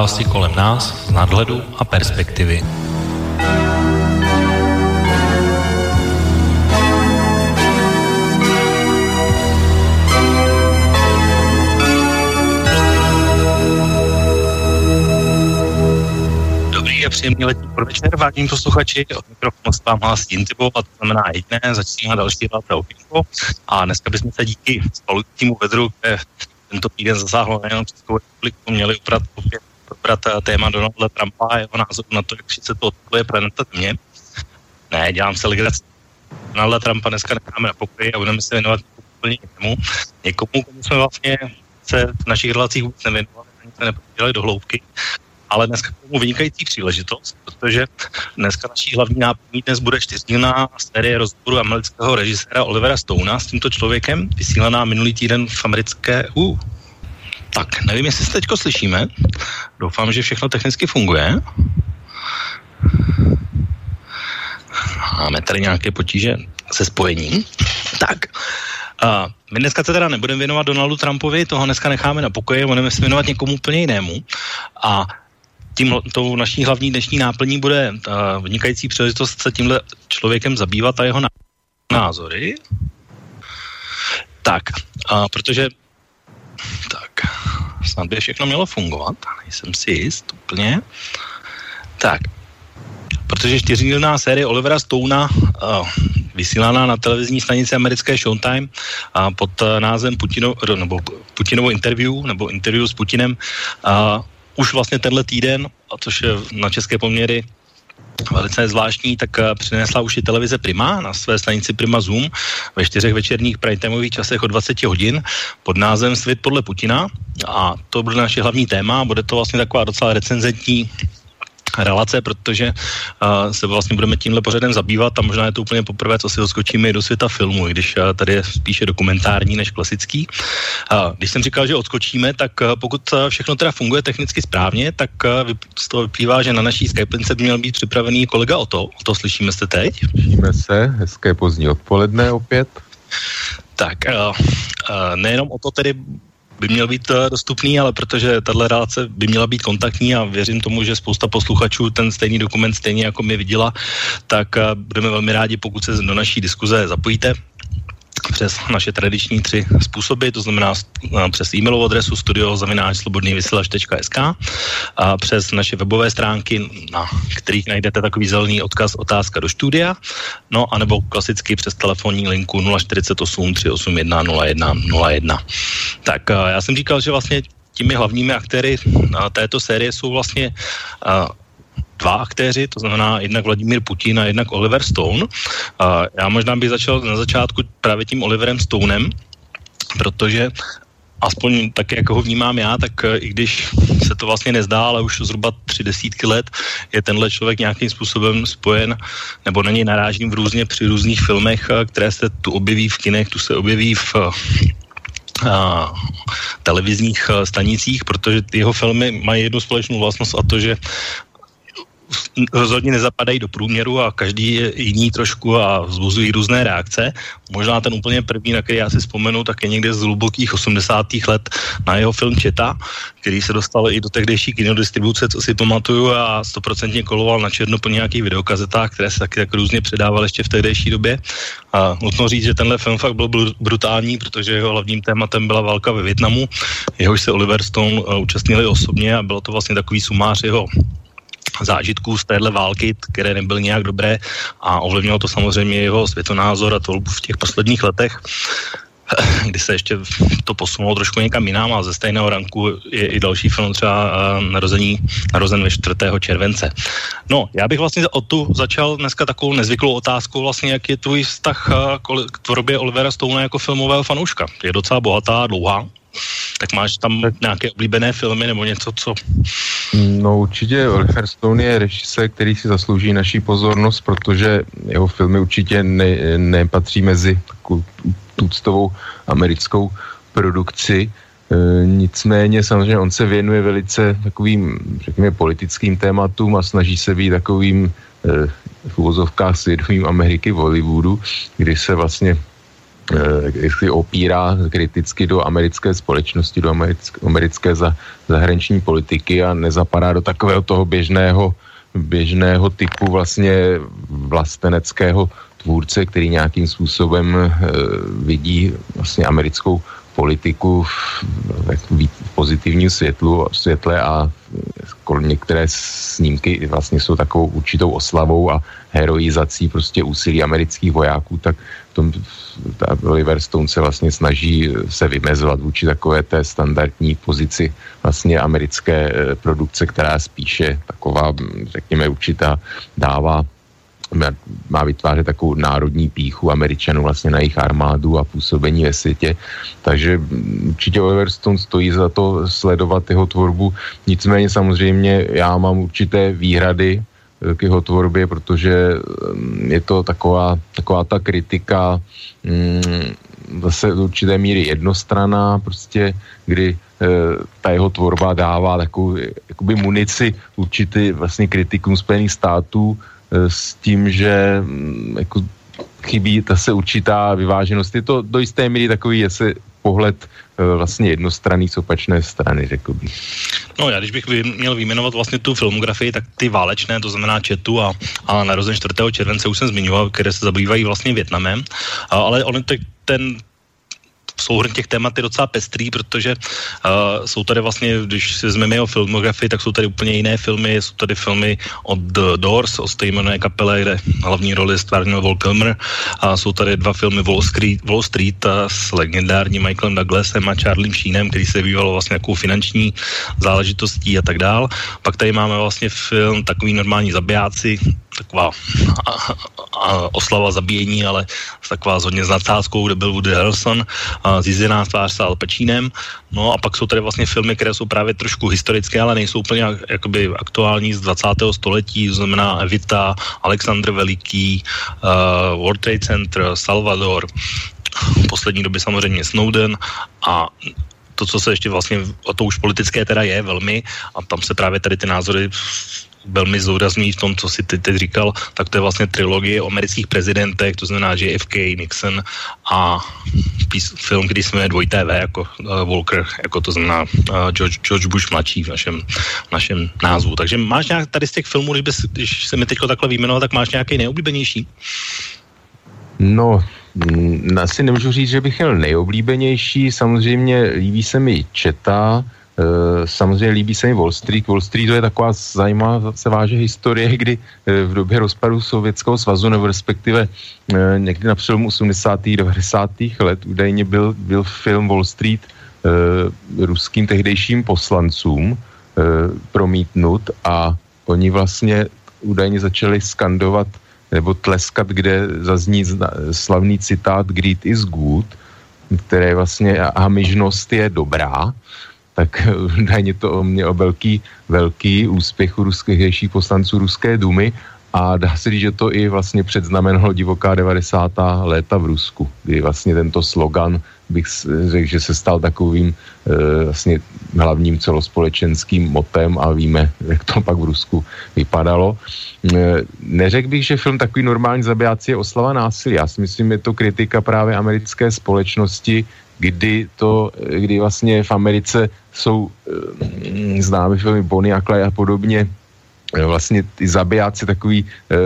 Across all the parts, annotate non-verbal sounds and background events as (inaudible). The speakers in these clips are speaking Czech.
události kolem nás z nadhledu a perspektivy. Dobrý a příjemný letní podvečer, vážení posluchači. Od mikrofonu s vám hlásí Intibo, a to znamená jedné, začíná další hlavné okénko. A dneska bychom se díky spalujícímu vedru, které tento týden zasáhlo nejenom Českou republiku, měli uprat, opět probrat téma Donalda Trumpa a jeho názor na to, jak se to odpluje planeta Země. Ne, dělám se legraci. Donalda Trumpa dneska necháme na pokoji a budeme se věnovat úplně jinému. Někomu, komu jsme vlastně se v našich relacích vůbec nevěnovali, ani se nepodělali do hloubky, ale dneska tomu vynikající příležitost, protože dneska naší hlavní náplní dnes bude čtyřdílná série rozboru amerického režiséra Olivera Stouna s tímto člověkem, vysílaná minulý týden v americké U. Tak, nevím, jestli se teďko slyšíme. Doufám, že všechno technicky funguje. Máme tady nějaké potíže se spojením. Tak, uh, my dneska se teda nebudeme věnovat Donaldu Trumpovi, toho dneska necháme na pokoji, budeme se věnovat někomu úplně jinému. A tím, tou naší hlavní dnešní náplní bude uh, vynikající příležitost se tímhle člověkem zabývat a jeho názory. Tak, uh, protože tak, snad by všechno mělo fungovat, nejsem si jist úplně. Tak, protože čtyřdílná série Olivera Stouna uh, vysílaná na televizní stanici americké Showtime a pod uh, názvem Putino, nebo Putinovo interview, nebo interview s Putinem, uh, už vlastně tenhle týden, a což je na české poměry velice zvláštní, tak přinesla už i televize Prima na své stanici Prima Zoom ve čtyřech večerních prajtemových časech o 20 hodin pod názvem Svět podle Putina. A to bude naše hlavní téma, bude to vlastně taková docela recenzentní relace, protože uh, se vlastně budeme tímhle pořadem zabývat a možná je to úplně poprvé, co si odskočíme do světa filmu, i když uh, tady je spíše dokumentární než klasický. Uh, když jsem říkal, že odskočíme, tak uh, pokud uh, všechno teda funguje technicky správně, tak uh, z toho vyplývá, že na naší Skype by měl být připravený kolega o to. O to slyšíme se teď? Slyšíme se, hezké pozdní odpoledne opět. Tak, uh, uh, nejenom o to tedy by měl být uh, dostupný, ale protože tahle relace by měla být kontaktní a věřím tomu, že spousta posluchačů ten stejný dokument stejně jako mi viděla, tak uh, budeme velmi rádi, pokud se do naší diskuze zapojíte přes naše tradiční tři způsoby, to znamená eh, přes e-mailovou adresu studiozavináčslobodnývysílač.sk a přes naše webové stránky, na kterých najdete takový zelený odkaz otázka do studia, no anebo klasicky přes telefonní linku 048 381 01 01. Tak eh, já jsem říkal, že vlastně těmi hlavními aktéry této série jsou vlastně eh, dva aktéři, to znamená jednak Vladimír Putin a jednak Oliver Stone. A já možná bych začal na začátku právě tím Oliverem Stonem, protože aspoň tak, jak ho vnímám já, tak eh, i když se to vlastně nezdá, ale už zhruba tři desítky let je tenhle člověk nějakým způsobem spojen, nebo na něj narážím v různě při různých filmech, eh, které se tu objeví v kinech, tu se objeví v a, eh, televizních stanicích, protože jeho filmy mají jednu společnou vlastnost a to, že rozhodně nezapadají do průměru a každý je jiný trošku a vzbuzují různé reakce. Možná ten úplně první, na který já si vzpomenu, tak je někde z hlubokých 80. let na jeho film Četa, který se dostal i do tehdejší kinodistribuce, co si pamatuju a stoprocentně koloval na černo po nějakých videokazetách, které se taky tak různě předávaly ještě v tehdejší době. A nutno říct, že tenhle film fakt byl brutální, protože jeho hlavním tématem byla válka ve Větnamu, jehož se Oliver Stone uh, účastnili osobně a bylo to vlastně takový sumář jeho zážitků z téhle války, které nebyly nějak dobré a ovlivnilo to samozřejmě jeho světonázor a to v těch posledních letech kdy se ještě to posunulo trošku někam jinam a ze stejného ranku je i další film třeba narození, narozen ve 4. července. No, já bych vlastně o tu začal dneska takovou nezvyklou otázkou vlastně, jak je tvůj vztah k tvorbě Olivera Stone jako filmového fanouška. Je docela bohatá, dlouhá, tak máš tam tak. nějaké oblíbené filmy nebo něco, co... No určitě Oliver Stone je režisér, který si zaslouží naší pozornost, protože jeho filmy určitě ne, nepatří mezi takovou tuctovou americkou produkci. E, nicméně samozřejmě on se věnuje velice takovým, řekněme, politickým tématům a snaží se být takovým e, v uvozovkách svědomím Ameriky v Hollywoodu, kdy se vlastně jestli opírá kriticky do americké společnosti, do americké, americké za, zahraniční politiky a nezapadá do takového toho běžného, běžného typu vlastně vlasteneckého tvůrce, který nějakým způsobem e, vidí vlastně americkou politiku v, v pozitivním světlu, světle a některé snímky vlastně jsou takovou určitou oslavou a heroizací prostě úsilí amerických vojáků, tak v tom ta Oliver Stone se vlastně snaží se vymezovat vůči takové té standardní pozici vlastně americké eh, produkce, která spíše taková, řekněme, určitá dává má vytvářet takovou národní píchu Američanů vlastně na jejich armádu a působení ve světě. Takže určitě Oliver Stone stojí za to sledovat jeho tvorbu. Nicméně samozřejmě já mám určité výhrady eh, k jeho tvorbě, protože mm, je to taková, taková ta kritika mm, zase do určité míry jednostraná, prostě, kdy e, ta jeho tvorba dává takovou jakoby munici určitý vlastně kritikům Spojených států, Eh, s tím, že mm, jako chybí ta se určitá vyváženost. Je to do jisté míry takový jestli pohled eh, vlastně jednostranný z opačné strany, řekl bych. No já když bych vy, měl vyjmenovat vlastně tu filmografii, tak ty válečné, to znamená Četu a, a narozen 4. července už jsem zmiňoval, které se zabývají vlastně Větnamem, ale on ten souhrn těch témat je docela pestrý, protože uh, jsou tady vlastně, když si vezmeme jeho filmografii, tak jsou tady úplně jiné filmy, jsou tady filmy od The Doors, o stejné kapele, kde hlavní roli stvárnil Vol Kilmer, a jsou tady dva filmy Wall Street, Wall Street a s legendárním Michaelem Douglasem a Charliem Sheenem, který se býval vlastně jako finanční záležitostí a tak dál. Pak tady máme vlastně film Takový normální zabijáci, taková a, a, oslava zabíjení, ale taková s hodně s kde byl Woody Harrelson, a zjizená tvář s Al Pacinem. No a pak jsou tady vlastně filmy, které jsou právě trošku historické, ale nejsou úplně jakoby aktuální z 20. století, to znamená Evita, Alexandr Veliký, uh, World Trade Center, Salvador, v poslední době samozřejmě Snowden a to, co se ještě vlastně, a to už politické teda je velmi, a tam se právě tady ty názory velmi zúrazní v tom, co si teď, teď říkal, tak to je vlastně trilogie o amerických prezidentech, to znamená JFK, Nixon a pís, film, se jmenuje Dvojité V, jako uh, Walker, jako to znamená uh, George, George Bush mladší v našem, v našem názvu. Takže máš nějak tady z těch filmů, když, bys, když se mi teď takhle vyjmenoval, tak máš nějaký nejoblíbenější? No, mm, asi nemůžu říct, že bych měl nejoblíbenější. Samozřejmě líbí se mi Četa, samozřejmě líbí se mi Wall Street. Wall Street to je taková zajímavá se váže historie, (laughs) kdy eh, v době rozpadu Sovětského svazu, nebo respektive eh, někdy na přelomu 80. 90. let údajně byl, byl film Wall Street ruským tehdejším poslancům promítnut a oni vlastně údajně začali skandovat nebo tleskat, kde zazní slavný citát Greed is good, které vlastně hamižnost je dobrá tak (laughs) údajně to mě o velký, velký úspěch u ruských poslanců Ruské dumy a dá se říct, že to i vlastně předznamenalo divoká 90. léta v Rusku, kdy vlastně tento slogan bych řekl, že se stal takovým e, vlastně hlavním celospolečenským motem a víme, (laughs) jak to pak v Rusku vypadalo. E, neřekl bych, že film takový normální zabijáci je oslava násilí. Já si myslím, je to kritika právě americké společnosti, kdy to, kdy vlastně v Americe jsou e, známy filmy Bonnie a Clyde a podobně, e, vlastně ty zabijáci takový, e,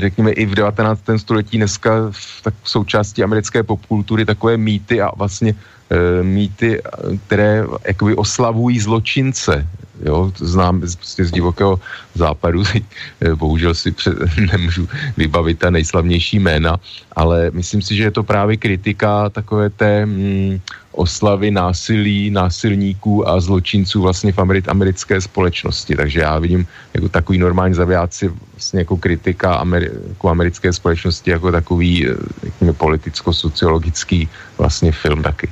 řekněme i v 19. století dneska v tak součástí americké popkultury takové mýty a vlastně mýty, které jakoby oslavují zločince, jo, znám prostě z divokého západu, (laughs) bohužel si před, (laughs) nemůžu vybavit ta nejslavnější jména, ale myslím si, že je to právě kritika takové té mm, oslavy násilí, násilníků a zločinců vlastně v Ameri- americké společnosti. Takže já vidím jako takový normální zavijáci vlastně jako kritika Ameri- jako americké společnosti jako takový, řekněme, politicko-sociologický vlastně film taky.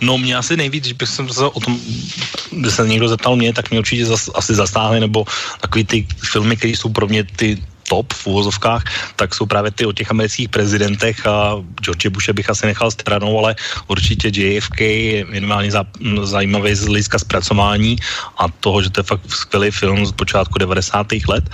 No mě asi nejvíc, že bych se o tom, by se někdo zeptal mě, tak mě určitě zas, asi zastáhne, nebo takový ty filmy, které jsou pro mě ty top v úvozovkách, tak jsou právě ty o těch amerických prezidentech a George Bushe bych asi nechal stranou, ale určitě JFK je minimálně za, zajímavý z hlediska zpracování a toho, že to je fakt skvělý film z počátku 90. let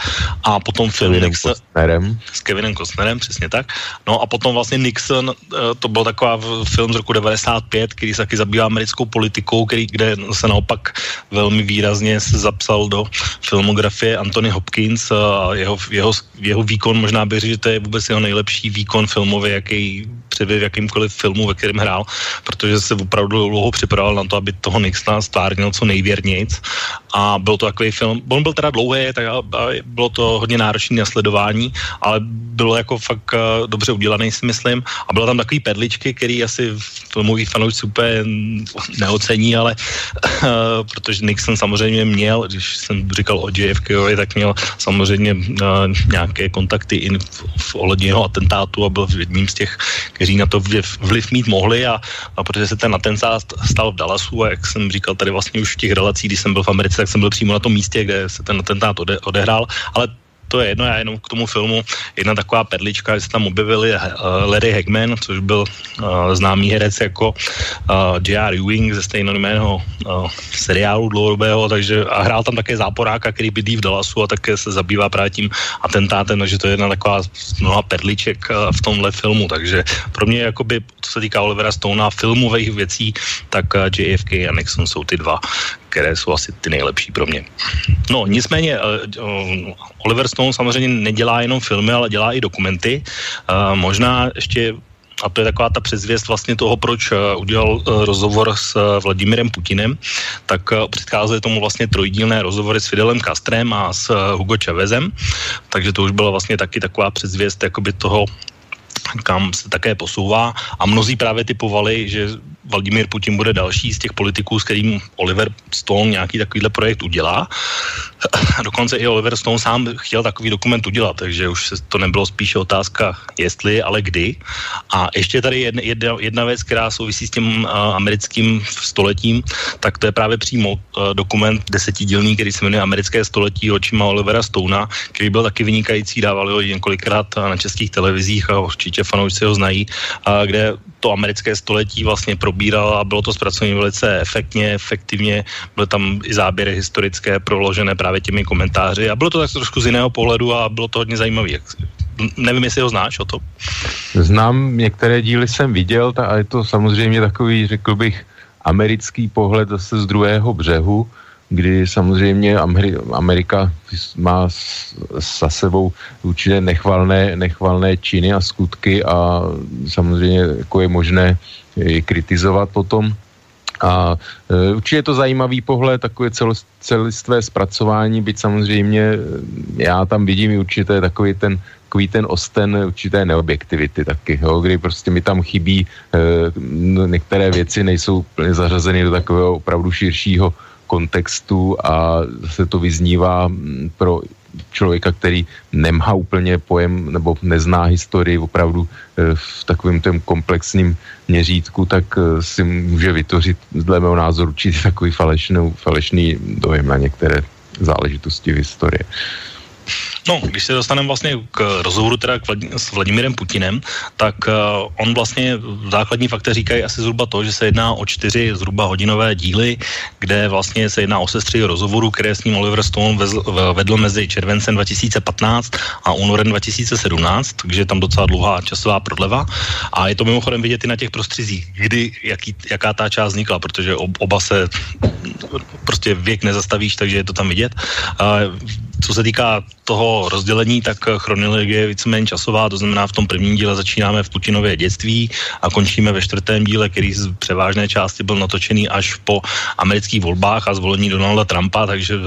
a potom film Kevinem Nixon, Costnerem. s Kevinem Costnerem, přesně tak. No a potom vlastně Nixon, eh, to byl taková film z roku 95, který se taky zabývá americkou politikou, který, kde se naopak velmi výrazně se zapsal do filmografie Anthony Hopkins a jeho, jeho, jeho výkon, možná bych řekl, že to je vůbec jeho nejlepší výkon filmový, jaký přebyl v jakýmkoliv filmu, ve kterém hrál, protože se opravdu dlouho připravoval na to, aby toho Nixona stvárnil co nejvěrnějc a byl to takový film, on byl teda dlouhý, tak a, a bylo to hodně náročné na sledování, ale bylo jako fakt uh, dobře udělaný, si myslím. A bylo tam takový perličky, který asi filmový fanoušci úplně neocení, ale uh, protože Nixon samozřejmě měl, když jsem říkal o JFK, tak měl samozřejmě uh, nějaké kontakty i v, v ohledně jeho atentátu a byl jedním z těch, kteří na to vliv, vliv mít mohli a, a protože se ten atentát stal v Dallasu a jak jsem říkal tady vlastně už v těch relacích, když jsem byl v Americe, tak jsem byl přímo na tom místě, kde se ten atentát ode, odehrál, ale to je jedno, já jenom k tomu filmu jedna taková perlička, že se tam objevili uh, Larry Hagman, což byl uh, známý herec jako uh, J.R. Ewing ze stejnojmeného uh, seriálu dlouhodobého, takže a hrál tam také záporáka, který bydlí v Dallasu a také se zabývá právě tím atentátem, takže to je jedna taková mnoha perliček uh, v tomhle filmu, takže pro mě jakoby, co se týká Olivera Stonea filmových věcí, tak uh, JFK a Nixon jsou ty dva, které jsou asi ty nejlepší pro mě. No, nicméně uh, uh, Oliver samozřejmě nedělá jenom filmy, ale dělá i dokumenty. Uh, možná ještě a to je taková ta předzvěst vlastně toho, proč uh, udělal uh, rozhovor s uh, Vladimirem Putinem, tak předcházely tomu vlastně trojdílné rozhovory s Fidelem Castrem a s Hugo Chavezem, takže to už byla vlastně taky taková předzvěst jakoby toho, kam se také posouvá a mnozí právě typovali, že Vladimír Putin bude další z těch politiků, s kterým Oliver Stone nějaký takovýhle projekt udělá. Dokonce i Oliver Stone sám chtěl takový dokument udělat, takže už to nebylo spíše otázka jestli, ale kdy. A ještě tady jedna, jedna, jedna věc, která souvisí s tím uh, americkým stoletím, tak to je právě přímo uh, dokument desetidílný, který se jmenuje Americké století očima Olivera Stona, který byl taky vynikající, dávali ho několikrát na českých televizích a určitě fanoušci ho znají, uh, kde to americké století vlastně probíral a bylo to zpracované velice efektně, efektivně, byly tam i záběry historické proložené právě těmi komentáři a bylo to tak trošku z jiného pohledu a bylo to hodně zajímavé. Nevím, jestli ho znáš o to. Znám, některé díly jsem viděl a je to samozřejmě takový, řekl bych, americký pohled zase z druhého břehu, kdy samozřejmě Amerika má za sebou určitě nechvalné, nechvalné činy a skutky a samozřejmě jako je možné je kritizovat potom. A e, určitě je to zajímavý pohled, takové celistvé zpracování, byť samozřejmě e, já tam vidím i určité takový ten, takový ten osten určité neobjektivity taky, jo, kdy prostě mi tam chybí, e, některé věci nejsou plně zařazeny do takového opravdu širšího kontextu a se to vyznívá pro člověka, který nemá úplně pojem nebo nezná historii opravdu eh, v takovém tom komplexním měřítku, tak eh, si může vytvořit dle mého názoru určitě takový falešný, falešný dojem na některé záležitosti v historii. No, když se dostaneme vlastně k rozhovoru teda k Vlad- s Vladimirem Putinem, tak uh, on vlastně základní fakta říkají asi zhruba to, že se jedná o čtyři zhruba hodinové díly, kde vlastně se jedná o sestry rozhovoru, které s ním Oliver Stone vezl, vedl mezi červencem 2015 a únorem 2017, takže je tam docela dlouhá časová prodleva. A je to mimochodem vidět i na těch prostředích, kdy, jaký, jaká ta část vznikla, protože oba se prostě věk nezastavíš, takže je to tam vidět. Uh, co se týká toho rozdělení, tak chronologie je víceméně časová, to znamená v tom prvním díle začínáme v Putinově dětství a končíme ve čtvrtém díle, který z převážné části byl natočený až po amerických volbách a zvolení Donalda Trumpa, takže uh,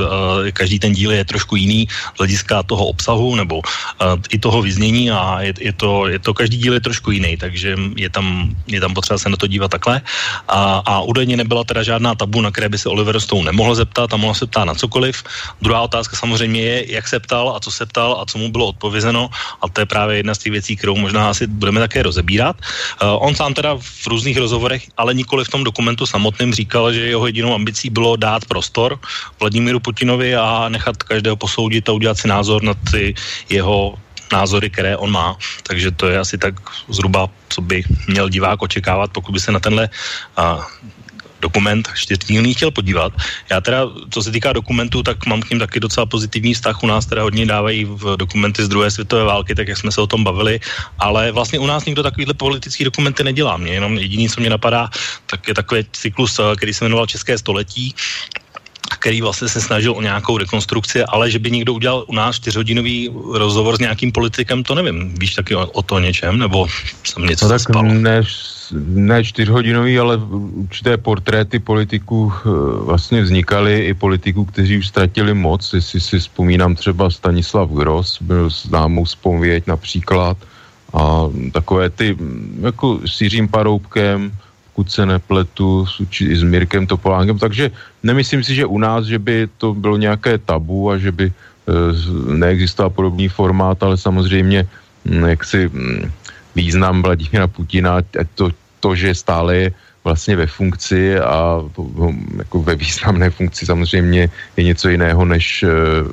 každý ten díl je trošku jiný z hlediska toho obsahu nebo uh, i toho vyznění a je, je, to, je to každý díl je trošku jiný, takže je tam, je tam potřeba se na to dívat takhle. A, a údajně nebyla teda žádná tabu, na které by se Oliver Stone nemohl zeptat a mohl se ptát na cokoliv. Druhá otázka samozřejmě je, jak se ptal a co se ptal a co mu bylo odpovězeno a to je právě jedna z těch věcí, kterou možná asi budeme také rozebírat. Uh, on sám teda v různých rozhovorech, ale nikoli v tom dokumentu samotném říkal, že jeho jedinou ambicí bylo dát prostor Vladimíru Putinovi a nechat každého posoudit a udělat si názor na ty jeho názory, které on má. Takže to je asi tak zhruba, co by měl divák očekávat, pokud by se na tenhle uh, dokument čtyřdílný chtěl podívat. Já teda, co se týká dokumentů, tak mám k ním taky docela pozitivní vztah. U nás teda hodně dávají v dokumenty z druhé světové války, tak jak jsme se o tom bavili, ale vlastně u nás nikdo takovýhle politický dokumenty nedělá. Mě jenom jediný, co mě napadá, tak je takový cyklus, eh, který se jmenoval České století, který vlastně se snažil o nějakou rekonstrukci, ale že by někdo udělal u nás čtyřhodinový rozhovor s nějakým politikem, to nevím. Víš taky o, o to něčem, nebo jsem něco no tak? Ne, ne čtyřhodinový, ale určité portréty politiků eh, vlastně vznikaly i politiků, kteří už ztratili moc. Jestli si vzpomínám třeba Stanislav Gross, byl známou spověď například a takové ty, jako s Jiřím Paroubkem, pokud se nepletu, s, i s Mirkem Topolánkem, takže nemyslím si, že u nás, že by to bylo nějaké tabu a že by e, neexistoval podobný formát, ale samozřejmě hm, jak si hm, význam Vladimíra Putina, ať to to, že stále je vlastně ve funkci a jako ve významné funkci samozřejmě je něco jiného než eh,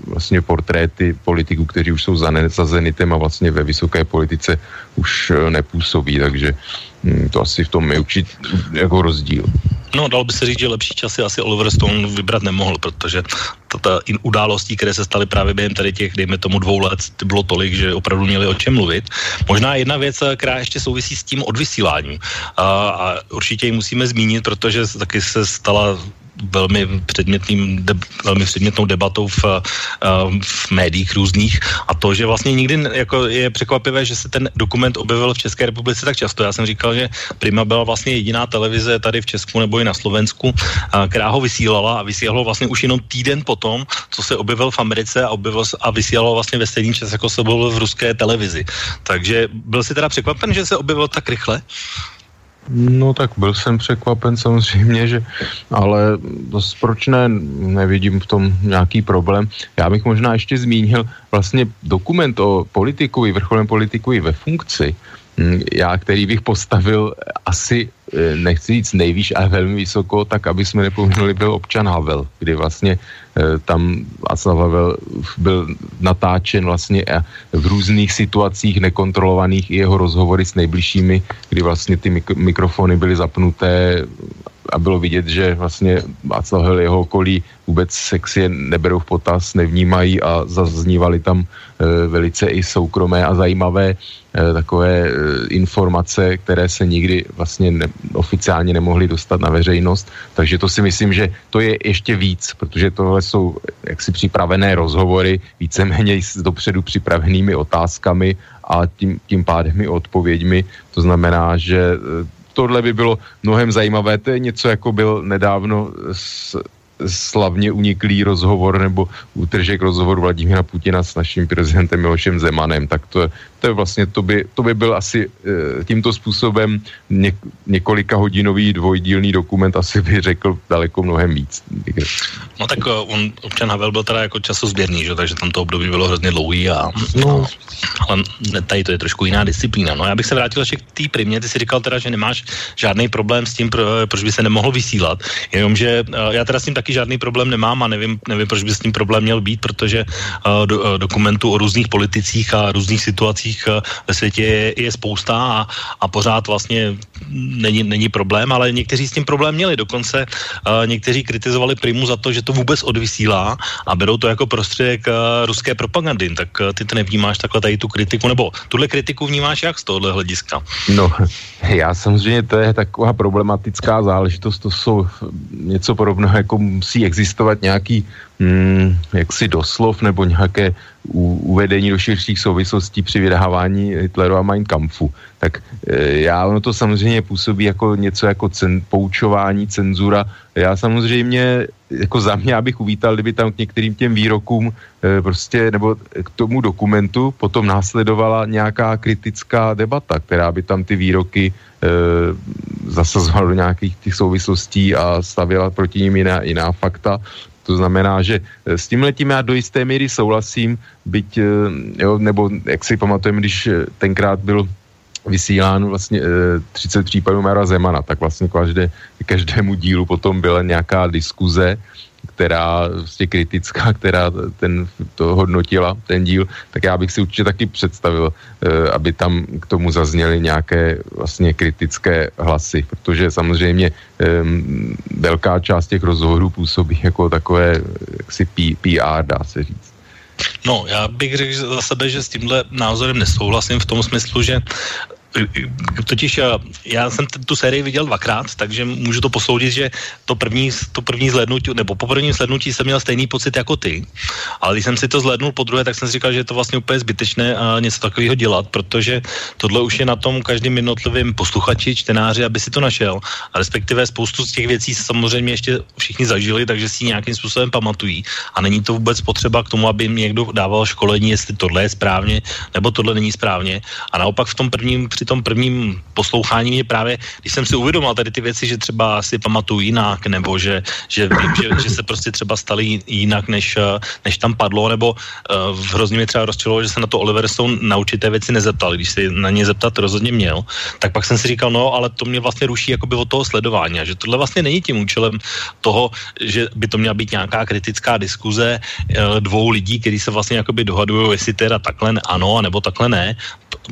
vlastně portréty politiků, kteří už jsou za, Zenitem a vlastně ve vysoké politice už eh, nepůsobí, takže hm, to asi v tom je určitě jako rozdíl. No, dal by se říct, že lepší časy asi Oliver Stone vybrat nemohl, protože ta událostí, které se staly právě během tady těch, dejme tomu dvou let, bylo tolik, že opravdu měli o čem mluvit. Možná jedna věc, která ještě souvisí s tím odvysíláním. A, a určitě ji musíme zmínit, protože taky se stala velmi předmětným, de, velmi předmětnou debatou v, uh, v médiích různých a to, že vlastně nikdy jako je překvapivé, že se ten dokument objevil v České republice tak často. Já jsem říkal, že Prima byla vlastně jediná televize tady v Česku nebo i na Slovensku, uh, která ho vysílala a vysílala vlastně už jenom týden potom, co se objevil v Americe a, objevil, a vysílalo vlastně ve stejný čas, jako se objevil v ruské televizi. Takže byl si teda překvapen, že se objevil tak rychle? No tak byl jsem překvapen samozřejmě, že, ale dost proč ne, nevidím v tom nějaký problém. Já bych možná ještě zmínil vlastně dokument o politikovi, vrcholném politikovi ve funkci, já, který bych postavil asi, eh, nechci říct nejvýš, ale velmi vysoko, tak aby jsme nepomenuli, byl občan Havel, kdy vlastně Eh, tam Václav Havel byl natáčen vlastně v různých situacích nekontrolovaných i jeho rozhovory s nejbližšími, kdy vlastně ty mik- mikrofony byly zapnuté a bylo vidět, že vlastně Václav Havel jeho okolí vůbec sexy neberou v potaz, nevnímají a zaznívali tam e, velice i soukromé a zajímavé e, takové e, informace, které se nikdy vlastně ne, oficiálně nemohly dostat na veřejnost. Takže to si myslím, že to je ještě víc, protože tohle jsou jaksi připravené rozhovory, víceméně s dopředu připravenými otázkami a tím, tím pádem i odpověďmi. To znamená, že tohle by bylo mnohem zajímavé. To je něco, jako byl nedávno s, slavně uniklý rozhovor nebo útržek rozhovoru Vladimíra Putina s naším prezidentem Milošem Zemanem, tak to, to je vlastně, to by, to by byl asi e, tímto způsobem něk, několika hodinový dvojdílný dokument asi by řekl daleko mnohem víc. No tak uh, on, občan Havel byl teda jako časozběrný, že? takže tam to období bylo hrozně dlouhý a no. ale tady to je trošku jiná disciplína. No já bych se vrátil ještě k té primě, ty si říkal teda, že nemáš žádný problém s tím, pro, proč by se nemohl vysílat, jenomže já teda s tím taky žádný problém nemám a nevím, nevím proč by s tím problém měl být, protože do, dokumentů o různých politicích a různých situacích uh, ve světě je, je spousta a, a pořád vlastně není, není problém, ale někteří s tím problém měli. Dokonce uh, někteří kritizovali Primu za to, že to vůbec odvysílá a berou to jako prostředek uh, ruské propagandy. Tak uh, ty to nevnímáš takhle tady tu kritiku, nebo tuhle kritiku vnímáš jak z tohohle hlediska? No, (laughs) já samozřejmě to je taková problematická záležitost, to jsou něco podobného, jako musí existovat nějaký hmm, jaksi doslov nebo nějaké uvedení do širších souvislostí při vydávání Hitlerova Mein Kampfu. Tak e, já ono to samozřejmě působí jako něco jako cen, poučování, cenzura. Já samozřejmě jako za mě, abych uvítal, kdyby tam k některým těm výrokům e, prostě, nebo k tomu dokumentu potom následovala nějaká kritická debata, která by tam ty výroky e, zasazovala do nějakých těch souvislostí a stavěla proti ním jiná, jiná fakta To znamená, že s tím letím já do jisté míry souhlasím, byť, jo, nebo jak si pamatujeme, když tenkrát byl vysílán vlastně e, 30 případů Mara Zemana, tak vlastně každé, každému dílu potom byla nějaká diskuze, která vlastně kritická, která ten, to hodnotila, ten díl, tak já bych si určitě taky představil, e, aby tam k tomu zazněly nějaké vlastně kritické hlasy, protože samozřejmě e, velká část těch rozhovorů působí jako takové jaksi PR, dá se říct. No, já bych řekl za sebe, že s tímhle názorem nesouhlasím v tom smyslu, že Totiž já jsem tu sérii viděl dvakrát, takže můžu to posoudit, že to první, to první zhlednutí, nebo po prvním zhlednutí jsem měl stejný pocit jako ty, ale když jsem si to zhlednul po druhé, tak jsem si říkal, že je to vlastně úplně zbytečné a něco takového dělat, protože tohle už je na tom každým jednotlivým posluchači, čtenáři, aby si to našel. A respektive spoustu z těch věcí samozřejmě ještě všichni zažili, takže si nějakým způsobem pamatují. A není to vůbec potřeba k tomu, aby jim někdo dával školení, jestli tohle je správně, nebo tohle není správně. A naopak v tom prvním při tom prvním poslouchání mě právě, když jsem si uvědomil tady ty věci, že třeba si pamatuju jinak, nebo že, že vím, že, že se prostě třeba staly jinak, než, než tam padlo, nebo uh, hrozně mě třeba rozčilovalo, že se na to Oliver Stone na určité věci nezeptal, když se na ně zeptat rozhodně měl, tak pak jsem si říkal, no, ale to mě vlastně ruší jakoby od toho sledování, a že tohle vlastně není tím účelem toho, že by to měla být nějaká kritická diskuze uh, dvou lidí, kteří se vlastně jakoby dohadují, jestli teda takhle ano, nebo takhle ne.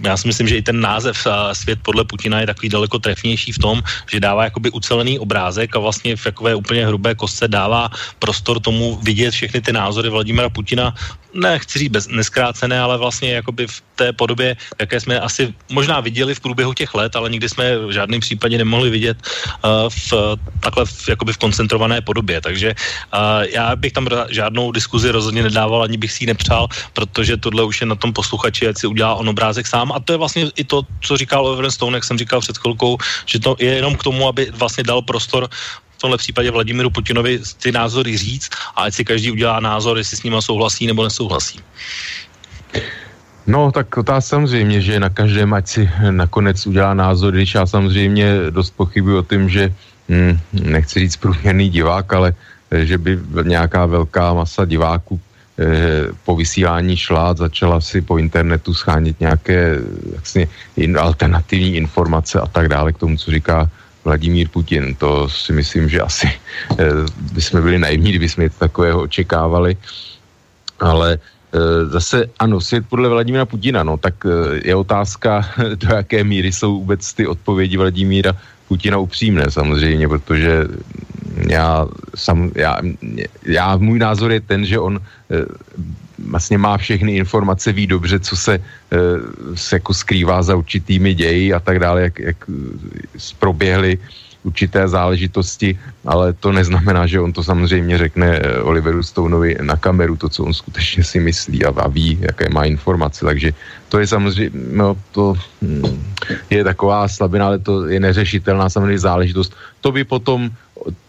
Já si myslím, že i ten název svět podle Putina je takový daleko trefnější v tom, že dává jakoby ucelený obrázek a vlastně v takové úplně hrubé kostce dává prostor tomu vidět všechny ty názory Vladimira Putina ne, chci říct bez, neskrácené, ale vlastně jakoby v té podobě, jaké jsme asi možná viděli v průběhu těch let, ale nikdy jsme v žádném případě nemohli vidět uh, v takhle v, jakoby v koncentrované podobě. Takže uh, já bych tam žádnou diskuzi rozhodně nedával, ani bych si ji nepřál, protože tohle už je na tom posluchači, ať si udělá on obrázek sám. A to je vlastně i to, co říkal Over Stone, jak jsem říkal před chvilkou, že to je jenom k tomu, aby vlastně dal prostor v tomhle případě Vladimíru Putinovi ty názory říct a ať si každý udělá názor, jestli s nima souhlasí nebo nesouhlasí. No, tak to samozřejmě, že na každém, ať si nakonec udělá názor, když já samozřejmě dost pochybuji o tom, že hm, nechci říct průměrný divák, ale že by nějaká velká masa diváků po vysílání šla začala si po internetu schánit nějaké jasně, in, alternativní informace a tak dále k tomu, co říká Vladimír Putin. To si myslím, že asi eh, bychom byli naivní, kdyby jsme něco takového očekávali. Ale eh, zase ano, svět podle Vladimíra Putina, no tak eh, je otázka, (laughs) do jaké míry jsou vůbec ty odpovědi Vladimíra Putina upřímné samozřejmě, protože já, sam, já, já, můj názor je ten, že on vlastně má všechny informace, ví dobře, co se, eh, se jako skrývá za určitými ději a tak dále, jak, jak proběhly určité záležitosti, ale to neznamená, že on to samozřejmě řekne eh, Oliveru Stoneovi na kameru, to, co on skutečně si myslí a, a ví, jaké má informace. Takže to je samozřejmě, no to hm, je taková slabina, ale to je neřešitelná samozřejmě záležitost. To by potom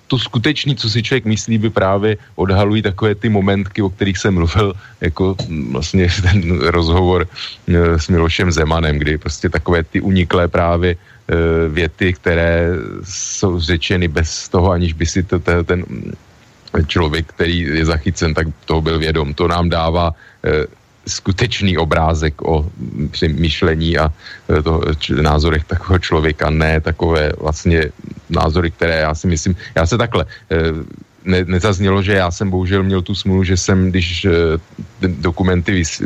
to skutečný, co si člověk myslí, by právě odhalují takové ty momentky, o kterých jsem mluvil, jako mm, vlastně (laughs) ten rozhovor e, s Milošem Zemanem, kdy prostě takové ty uniklé právě e, věty, které jsou řečeny bez toho, aniž by si to, ten člověk, který je zachycen, tak toho byl vědom. To nám dává e, skutečný obrázek o myšlení a e, toho, názorech takového člověka, ne takové vlastně názory, které já si myslím, já se takhle, e, ne, nezaznělo, že já jsem bohužel měl tu smůlu, že jsem, když e, dokumenty vys,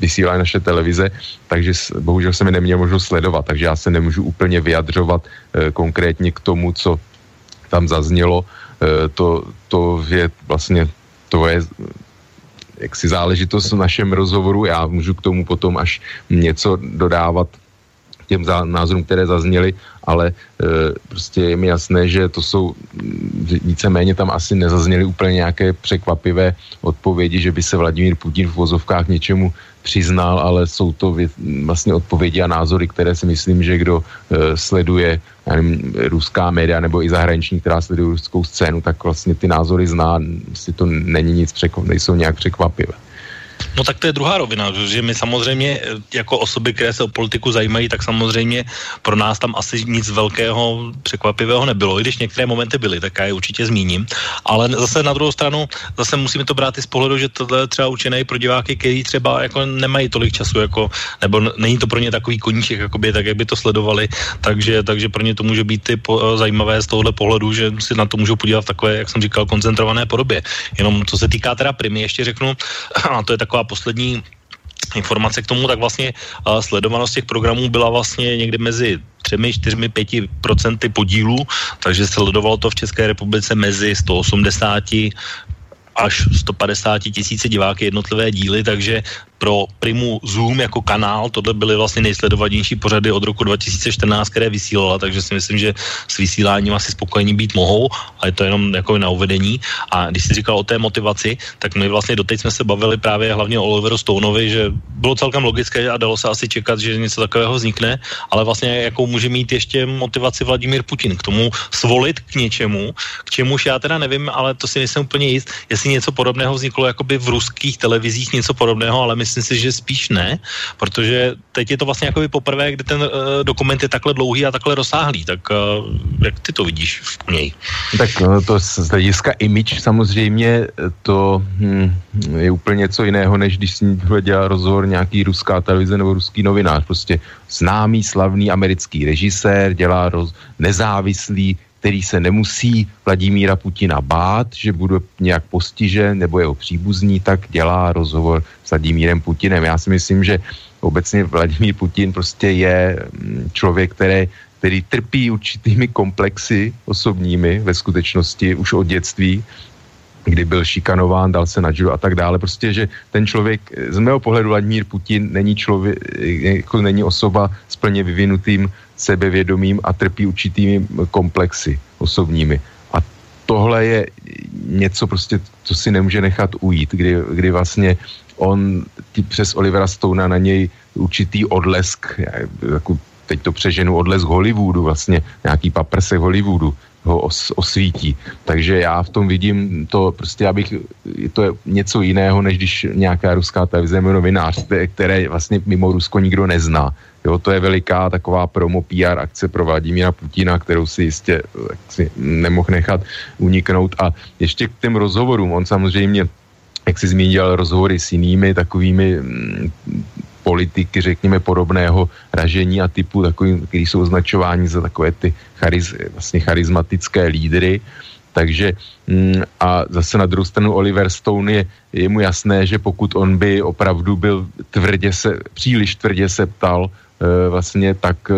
vysílají naše televize, takže bohužel jsem je neměl možnost sledovat, takže já se nemůžu úplně vyjadřovat konkrétně k tomu, co tam zaznělo. To, to je vlastně to je jaksi záležitost v našem rozhovoru. Já můžu k tomu potom až něco dodávat těm názorům, které zazněly, ale e, prostě je mi jasné, že to jsou víceméně tam asi nezazněly úplně nějaké překvapivé odpovědi, že by se Vladimír Putin v vozovkách něčemu přiznal, ale jsou to vě, vlastně odpovědi a názory, které si myslím, že kdo e, sleduje nevím, ruská média nebo i zahraniční, která sleduje ruskou scénu, tak vlastně ty názory zná, si to není nic překvap, nejsou nějak překvapivé. No tak to je druhá rovina, že my samozřejmě jako osoby, které se o politiku zajímají, tak samozřejmě pro nás tam asi nic velkého překvapivého nebylo, i když některé momenty byly, tak já je určitě zmíním. Ale zase na druhou stranu, zase musíme to brát i z pohledu, že tohle je třeba učené pro diváky, kteří třeba jako nemají tolik času, jako, nebo není to pro ně takový koníček, jakoby, tak jak by to sledovali, takže, takže pro ně to může být ty po, zajímavé z tohohle pohledu, že si na to můžou podívat v takové, jak jsem říkal, koncentrované podobě. Jenom co se týká teda primy, ještě řeknu, (clears throat) a to je taková poslední informace k tomu, tak vlastně sledovanost těch programů byla vlastně někde mezi třemi, čtyřmi, pěti procenty podílů, takže sledovalo to v České republice mezi 180 až 150 tisíce diváky jednotlivé díly, takže pro Primu Zoom jako kanál, tohle byly vlastně nejsledovanější pořady od roku 2014, které vysílala, takže si myslím, že s vysíláním asi spokojení být mohou, ale je to jenom jako na uvedení. A když jsi říkal o té motivaci, tak my vlastně doteď jsme se bavili právě hlavně o Oliveru Stoneovi, že bylo celkem logické a dalo se asi čekat, že něco takového vznikne, ale vlastně jakou může mít ještě motivaci Vladimír Putin k tomu svolit k něčemu, k čemuž já teda nevím, ale to si nejsem úplně jist, jestli něco podobného vzniklo jakoby v ruských televizích, něco podobného, ale my myslím si, že spíš ne, protože teď je to vlastně jako poprvé, kdy ten uh, dokument je takhle dlouhý a takhle rozsáhlý, tak uh, jak ty to vidíš v něj? Tak no, to z hlediska image samozřejmě to hm, je úplně něco jiného, než když si dělá rozhovor nějaký ruská televize nebo ruský novinář. Prostě známý, slavný americký režisér, dělá roz, nezávislý který se nemusí Vladimíra Putina bát, že bude nějak postižen nebo jeho příbuzní, tak dělá rozhovor s Vladimírem Putinem. Já si myslím, že obecně Vladimír Putin prostě je mm, člověk, který, který trpí určitými komplexy osobními ve skutečnosti už od dětství, kdy byl šikanován, dal se na a tak dále. Prostě, že ten člověk, z mého pohledu Vladimír Putin není člověk, jako není osoba s plně vyvinutým sebevědomím a trpí určitými komplexy osobními. A tohle je něco prostě, co si nemůže nechat ujít, kdy, kdy vlastně on ty přes Olivera Stona na něj určitý odlesk, jako teď to přeženu, odlesk Hollywoodu, vlastně nějaký paprsek Hollywoodu, ho os, osvítí. Takže já v tom vidím to, prostě abych, to je něco jiného, než když nějaká ruská televize novinář, které vlastně mimo Rusko nikdo nezná. Jo, to je veliká taková promo PR akce pro Vladimíra Putina, kterou si jistě si nemohl nechat uniknout. A ještě k těm rozhovorům, on samozřejmě, jak si zmínil, rozhovory s jinými takovými mm, politiky, řekněme, podobného ražení a typu, takový, který jsou označováni za takové ty chariz, vlastně charismatické lídry. Takže mm, a zase na druhou stranu Oliver Stone je, je mu jasné, že pokud on by opravdu byl tvrdě se, příliš tvrdě se ptal vlastně, tak e,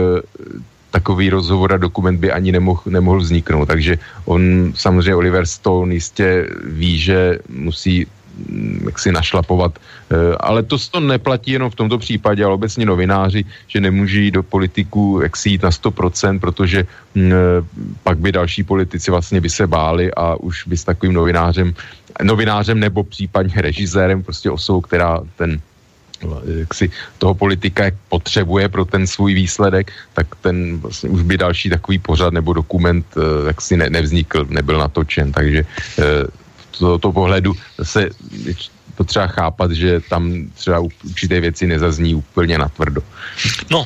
takový rozhovor a dokument by ani nemohl, nemohl vzniknout. Takže on samozřejmě Oliver Stone jistě ví, že musí Mm, jak si našlapovat. Eh, ale to, to neplatí jenom v tomto případě, ale obecně novináři, že nemůží do politiku jak si jít na 100%, protože mm, eh, pak by další politici vlastně by se báli a už by s takovým novinářem, novinářem nebo případně režisérem, prostě osobou, která ten jak si toho politika jak potřebuje pro ten svůj výsledek, tak ten vlastně už by další takový pořad nebo dokument eh, jak si ne, nevznikl, nebyl natočen, takže z tohoto pohledu se potřeba chápat, že tam třeba určité věci nezazní úplně natvrdo. No,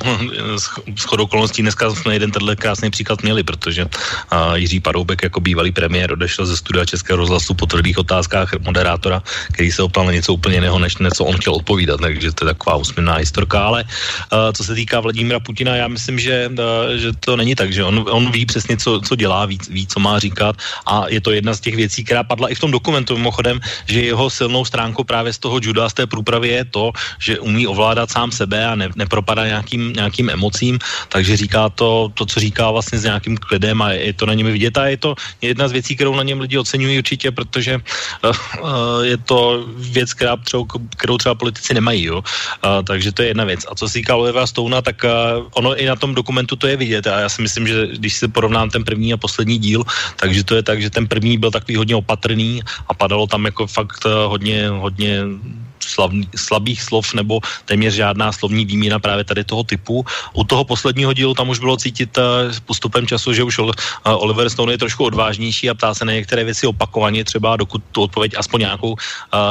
s chodou okolností dneska jsme jeden tenhle krásný příklad měli, protože uh, Jiří Paroubek jako bývalý premiér odešel ze studia Českého rozhlasu po tvrdých otázkách moderátora, který se optal na něco úplně jiného, než něco on chtěl odpovídat, takže to je taková úsměvná historka, ale uh, co se týká Vladimíra Putina, já myslím, že, uh, že to není tak, že on, on ví přesně, co, co dělá, ví, ví, co má říkat a je to jedna z těch věcí, která padla i v tom dokumentu mimochodem, že jeho silnou stránkou právě z toho juda, z té průpravy je to, že umí ovládat sám sebe a ne, nepropadá nějakým, nějakým emocím, takže říká to, to, co říká vlastně s nějakým klidem a je to na něm vidět a je to jedna z věcí, kterou na něm lidi oceňují určitě, protože uh, uh, je to věc, která třeba, kterou třeba politici nemají, jo? Uh, takže to je jedna věc. A co se týká Olivera Stouna, tak uh, ono i na tom dokumentu to je vidět a já si myslím, že když se porovnám ten první a poslední díl, takže to je tak, že ten první byl takový hodně opatrný a padalo tam jako fakt hodně, hodně slabých slov nebo téměř žádná slovní výměna právě tady toho typu. U toho posledního dílu tam už bylo cítit s postupem času, že už Oliver Stone je trošku odvážnější a ptá se na některé věci opakovaně, třeba dokud tu odpověď aspoň nějakou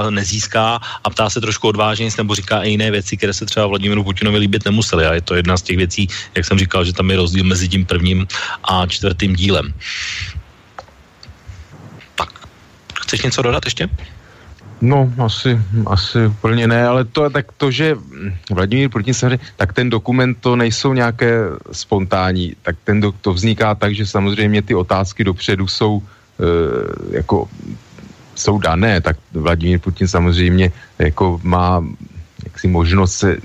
nezíská a ptá se trošku odvážně nebo říká i jiné věci, které se třeba Vladimíru Putinovi líbit nemuseli. A je to jedna z těch věcí, jak jsem říkal, že tam je rozdíl mezi tím prvním a čtvrtým dílem. Tak, chceš něco dodat ještě? No, asi, asi úplně ne, ale to tak to, že Vladimír Putin se tak ten dokument to nejsou nějaké spontánní, tak ten do, to vzniká tak, že samozřejmě ty otázky dopředu jsou e, jako jsou dané, tak Vladimír Putin samozřejmě jako má jaksi možnost se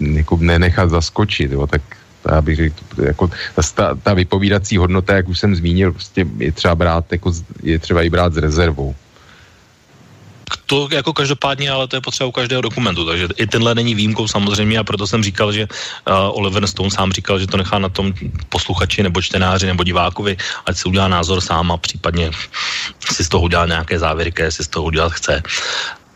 jako nenechat zaskočit, jo, tak já bych řekl, jako ta, ta vypovídací hodnota, jak už jsem zmínil, prostě je třeba brát, jako, je třeba i brát s rezervou. To jako každopádně, ale to je potřeba u každého dokumentu, takže i tenhle není výjimkou samozřejmě a proto jsem říkal, že uh, Oliver Stone sám říkal, že to nechá na tom posluchači nebo čtenáři nebo divákovi, ať si udělá názor sám a případně si z toho udělá nějaké závěry, které si z toho udělat chce.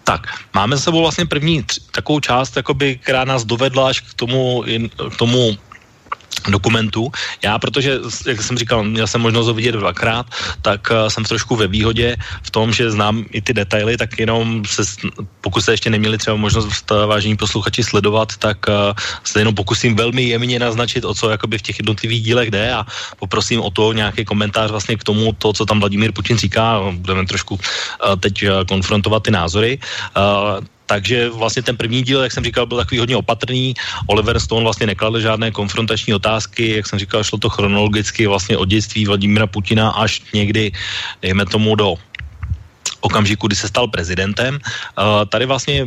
Tak, máme za sebou vlastně první tři, takovou část, jakoby, která nás dovedla až k tomu, k tomu dokumentů. Já, protože, jak jsem říkal, měl jsem možnost ho vidět dvakrát, tak uh, jsem trošku ve výhodě v tom, že znám i ty detaily, tak jenom se, pokud jste ještě neměli třeba možnost vážení posluchači sledovat, tak uh, se jenom pokusím velmi jemně naznačit, o co jakoby v těch jednotlivých dílech jde a poprosím o to nějaký komentář vlastně k tomu, to, co tam Vladimír Putin říká. Budeme trošku uh, teď konfrontovat ty názory. Takže vlastně ten první díl, jak jsem říkal, byl takový hodně opatrný. Oliver Stone vlastně nekladl žádné konfrontační otázky, jak jsem říkal, šlo to chronologicky vlastně od dětství Vladimira Putina až někdy, dejme tomu, do okamžiku, kdy se stal prezidentem. Uh, tady vlastně,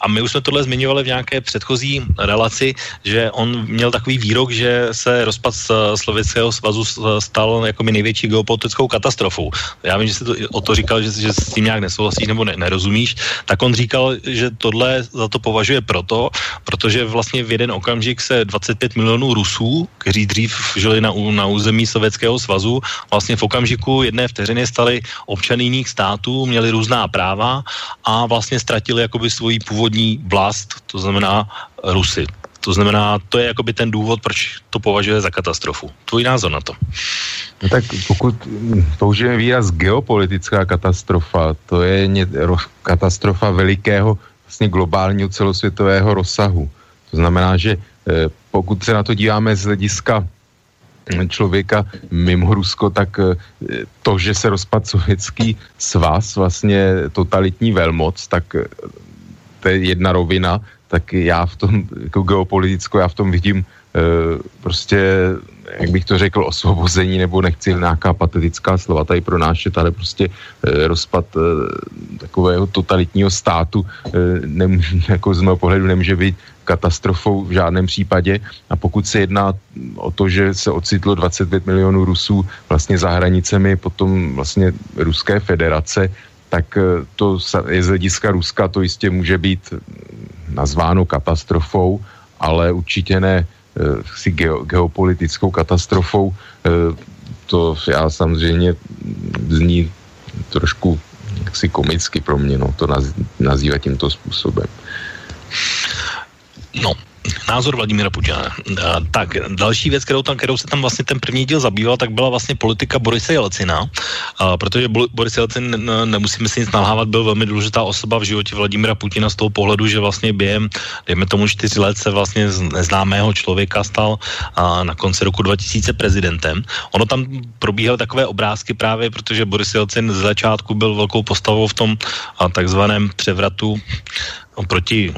a my už jsme tohle zmiňovali v nějaké předchozí relaci, že on měl takový výrok, že se rozpad Sovětského svazu stal jako největší geopolitickou katastrofou. Já vím, že jsi to, o to říkal, že, že s tím nějak nesouhlasíš nebo ne, nerozumíš, tak on říkal, že tohle za to považuje proto, protože vlastně v jeden okamžik se 25 milionů Rusů, kteří dřív žili na, na území Sovětského svazu, vlastně v okamžiku jedné vteřiny stali občany jiných států, měli různá práva a vlastně ztratili jakoby svoji původní vlast, to znamená Rusy. To znamená, to je jakoby ten důvod, proč to považuje za katastrofu. Tvůj názor na to? No tak pokud použijeme výraz geopolitická katastrofa, to je ně, ro, katastrofa velikého vlastně globálního celosvětového rozsahu. To znamená, že eh, pokud se na to díváme z hlediska člověka mimo Rusko, tak eh, to, že se rozpad sovětský svaz, vlastně totalitní velmoc, tak eh, to je jedna rovina, tak já v tom, jako geopoliticko, já v tom vidím e, prostě, jak bych to řekl, osvobození, nebo nechci nějaká patetická slova tady pronášet, ale prostě rozpad takového totalitního státu e, nem, (laughs) jako z mého pohledu nemůže být katastrofou v žádném případě. A pokud se jedná o to, že se ocitlo 25 milionů Rusů vlastně za hranicemi potom vlastně Ruské federace, tak eh, to je z hlediska Ruska to jistě může být nazváno katastrofou, ale určitě ne eh, si geopolitickou katastrofou. Eh, to já samozřejmě zní trošku jaksi komicky pro mě, no, to nazývat tímto způsobem. No, názor Vladimíra Putina. Tak, další věc, kterou, tam, kterou se tam vlastně ten první díl zabýval, tak byla vlastně politika Borise Jelcina, protože Boris Jelcin, nemusíme si nic nalhávat, byl velmi důležitá osoba v životě Vladimíra Putina z toho pohledu, že vlastně během, dejme tomu čtyři let se vlastně z neznámého člověka stal na konci roku 2000 prezidentem. Ono tam probíhaly takové obrázky právě, protože Boris Jelcin z začátku byl velkou postavou v tom takzvaném převratu proti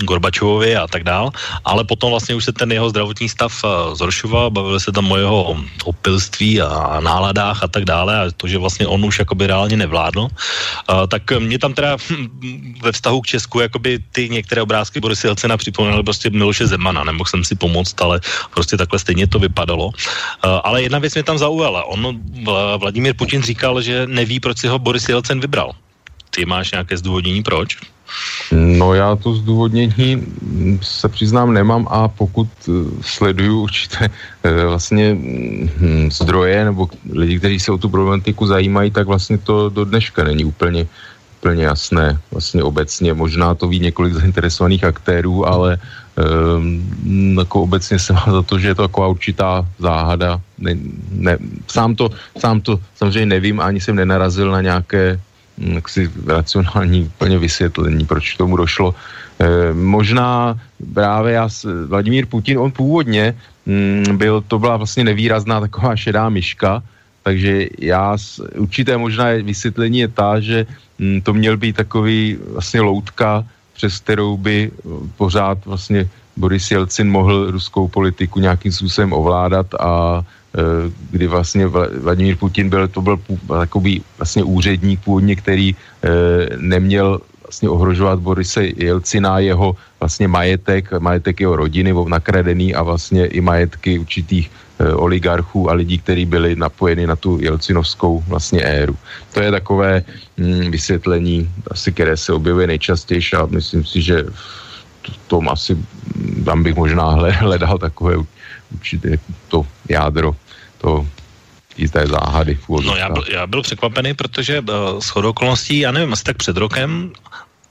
Gorbačovovi a tak dál, ale potom vlastně už se ten jeho zdravotní stav uh, zhoršoval, bavili se tam o jeho opilství a náladách a tak dále a to, že vlastně on už jakoby reálně nevládl, uh, tak mě tam teda hm, ve vztahu k Česku jakoby ty některé obrázky Borisy Jelcena připomněly prostě Miloše Zemana, nemohl jsem si pomoct, ale prostě takhle stejně to vypadalo. Uh, ale jedna věc mě tam zaujala, on, Vladimír Putin říkal, že neví, proč si ho Boris Jelcen vybral. Ty máš nějaké zdůvodnění, proč? No já to zdůvodnění se přiznám nemám a pokud eh, sleduju určité eh, vlastně hm, zdroje nebo lidi, kteří se o tu problematiku zajímají, tak vlastně to do dneška není úplně úplně jasné vlastně obecně. Možná to ví několik zainteresovaných aktérů, ale um, jako obecně se má (laughs) za to, že je to taková určitá záhada. Ne, ne, sám, to, sám to samozřejmě nevím, ani jsem nenarazil na nějaké jaksi racionální úplně vysvětlení, proč k tomu došlo. E, možná právě já, Vladimír Putin, on původně mm, byl, to byla vlastně nevýrazná taková šedá myška, takže já, určité možná vysvětlení je ta, že mm, to měl být takový vlastně loutka, přes kterou by eh, pořád vlastně Boris Jelcin mohl ruskou politiku nějakým způsobem ovládat a kdy vlastně Vladimír Putin byl, to byl takový vlastně úředník původně, který eh, neměl vlastně ohrožovat Borise Jelcina, jeho vlastně majetek, majetek jeho rodiny nakradený a vlastně i majetky určitých e, oligarchů a lidí, kteří byli napojeni na tu Jelcinovskou vlastně éru. To je takové mm, vysvětlení, asi které se objevuje nejčastěji a myslím si, že v tom asi mm, tam bych možná hledal takové určité to jádro, to i té záhady. No já byl, já byl překvapený, protože uh, s okolností, já nevím, asi tak před rokem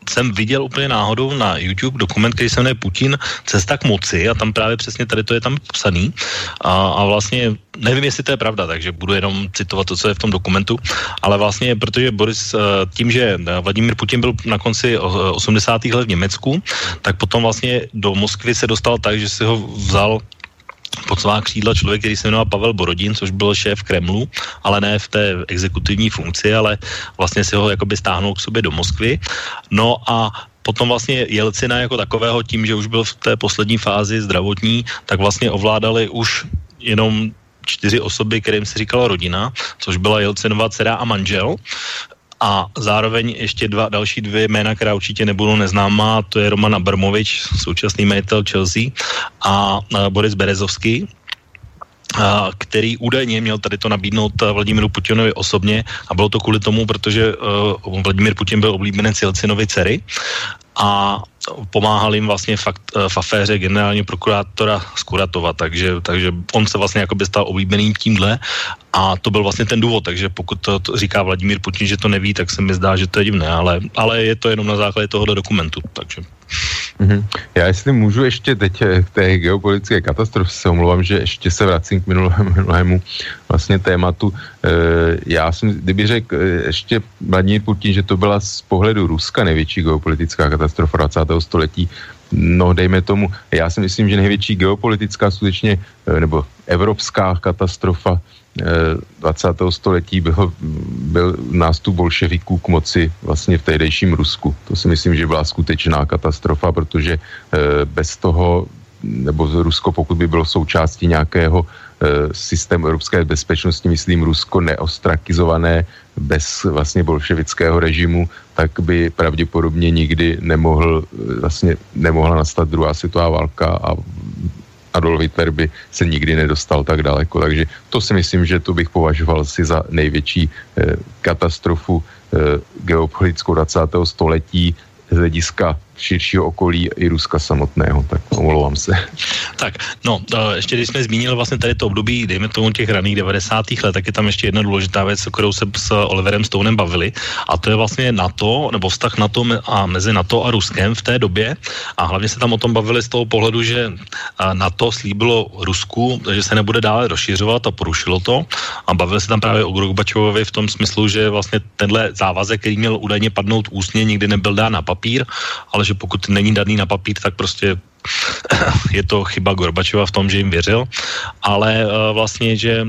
jsem viděl úplně náhodou na YouTube dokument, který se jmenuje Putin, cesta k moci a tam právě přesně tady to je tam psaný a, a vlastně nevím, jestli to je pravda, takže budu jenom citovat to, co je v tom dokumentu, ale vlastně, protože Boris eh, tím, že Vladimír Putin byl na konci 80. let v Německu, tak potom vlastně do Moskvy se dostal tak, že si ho vzal pod svá křídla člověk, který se jmenoval Pavel Borodin, což byl šéf Kremlu, ale ne v té exekutivní funkci, ale vlastně si ho jakoby stáhnul k sobě do Moskvy. No a potom vlastně Jelcina jako takového tím, že už byl v té poslední fázi zdravotní, tak vlastně ovládali už jenom čtyři osoby, kterým se říkala rodina, což byla Jelcinová dcera a manžel a zároveň ještě dva další dvě jména, která určitě nebudou neznámá, to je Roman Abramovič, současný majitel Chelsea a Boris Berezovský, který údajně měl tady to nabídnout Vladimíru Putinovi osobně. A bylo to kvůli tomu, protože uh, Vladimír Putin byl oblíbenec Jelcinovy dcery a pomáhal jim vlastně fakt, uh, v aféře generálního prokurátora Skuratova, takže, takže on se vlastně jako by stal oblíbeným tímhle a to byl vlastně ten důvod, takže pokud to, to říká Vladimír Putin, že to neví, tak se mi zdá, že to je divné, ale, ale je to jenom na základě tohohle dokumentu, takže... Mm-hmm. Já jestli můžu ještě teď k té geopolitické katastrofě, se omlouvám, že ještě se vracím k minulému, (laughs) minulému vlastně tématu. E, já jsem, kdyby řekl e, ještě Vladimír Putin, že to byla z pohledu Ruska největší geopolitická katastrofa 20. století, No, dejme tomu, já si myslím, že největší geopolitická skutečně, nebo evropská katastrofa 20. století byl, byl nástup bolševiků k moci vlastně v tehdejším Rusku. To si myslím, že byla skutečná katastrofa, protože eh, bez toho, nebo Rusko, pokud by bylo součástí nějakého eh, systému evropské bezpečnosti, myslím Rusko neostrakizované bez vlastně bolševického režimu, tak by pravděpodobně nikdy nemohl, eh, vlastně nemohla nastat druhá světová válka a Adolf Hitler by se nikdy nedostal tak daleko. Takže to si myslím, že to bych považoval si za největší eh, katastrofu eh, geopolitickou 20. století z hlediska širšího okolí i Ruska samotného, tak omlouvám se. Tak, no, ještě když jsme zmínili vlastně tady to období, dejme tomu těch raných 90. let, tak je tam ještě jedna důležitá věc, kterou se s Oliverem Stonem bavili, a to je vlastně NATO, nebo vztah NATO a mezi NATO a Ruskem v té době, a hlavně se tam o tom bavili z toho pohledu, že NATO slíbilo Rusku, že se nebude dále rozšiřovat a porušilo to, a bavili se tam právě o Gorbačovovi v tom smyslu, že vlastně tenhle závazek, který měl údajně padnout ústně, nikdy nebyl dán na papír, ale že pokud není daný na papír, tak prostě (laughs) je to chyba Gorbačova v tom, že jim věřil, ale uh, vlastně, že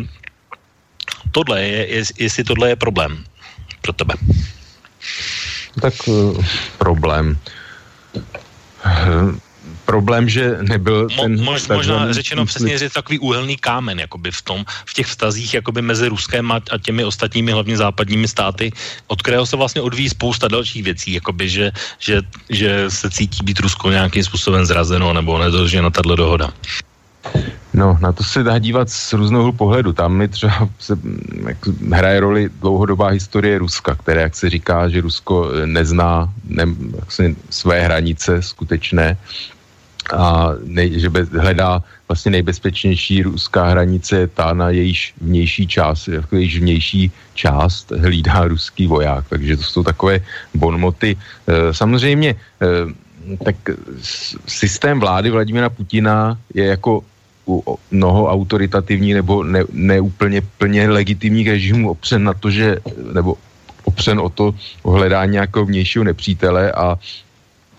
tohle je, je, jestli tohle je problém pro tebe. Tak uh, problém problém, že nebyl Mo, ten... Mož, možná řečeno přesně, že je takový úhelný kámen jakoby v tom, v těch vztazích jakoby mezi Ruskem a, a těmi ostatními hlavně západními státy, od kterého se vlastně odvíjí spousta dalších věcí, jakoby, že, že, že se cítí být Rusko nějakým způsobem zrazeno nebo nedržena tato dohoda. No, na to se dá dívat z různého pohledu. Tam mi třeba se, jak, hraje roli dlouhodobá historie Ruska, které, jak se říká, že Rusko nezná ne, jak se, své hranice skutečné a nej, že bez, hledá vlastně nejbezpečnější ruská hranice je ta, na jejíž vnější část, jako jejíž vnější část hlídá ruský voják, takže to jsou takové bonmoty. E, samozřejmě e, tak systém vlády Vladimira Putina je jako u mnoho autoritativní nebo ne, plně legitimních režimů opřen na to, že, nebo opřen o to o hledání nějakého vnějšího nepřítele a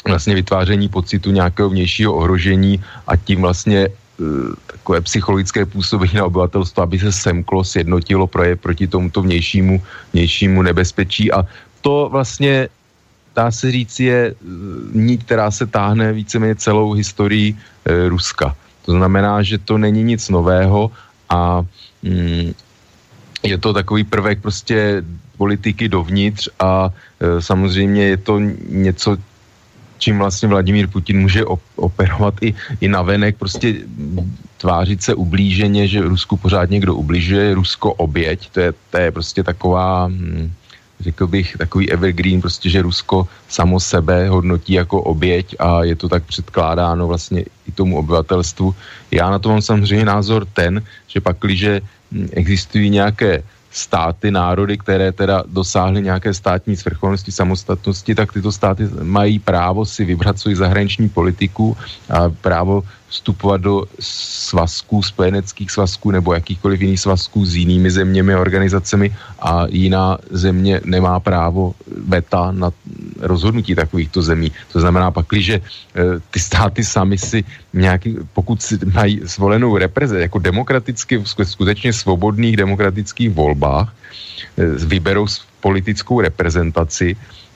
vlastně vytváření pocitu nějakého vnějšího ohrožení a tím vlastně uh, takové psychologické působení na obyvatelstvo, aby se semklo, sjednotilo proje proti tomuto vnějšímu, vnějšímu nebezpečí a to vlastně dá se říct, je uh, ní, která se táhne víceméně celou historii uh, Ruska. To znamená, že to není nic nového a mm, je to takový prvek prostě politiky dovnitř a e, samozřejmě je to něco, čím vlastně Vladimír Putin může operovat i, i navenek, prostě tvářit se ublíženě, že Rusku pořád někdo ubližuje, Rusko oběť, to je, to je prostě taková, hm, řekl bych, takový evergreen, prostě, že Rusko samo sebe hodnotí jako oběť a je to tak předkládáno vlastně i tomu obyvatelstvu. Já na to mám samozřejmě názor ten, že pakliže hm, existují nějaké státy, národy, které teda dosáhly nějaké státní svrchovnosti, samostatnosti, tak tyto státy mají právo si vybrat svoji zahraniční politiku a právo vstupovat do svazků, spojeneckých svazků nebo jakýchkoliv jiných svazků s jinými zeměmi a organizacemi a jiná země nemá právo veta na rozhodnutí takovýchto zemí. To znamená pak, že e, ty státy sami si nějaký, pokud si mají zvolenou reprezentaci, jako demokraticky, v skutečně svobodných demokratických volbách, e, vyberou politickou reprezentaci,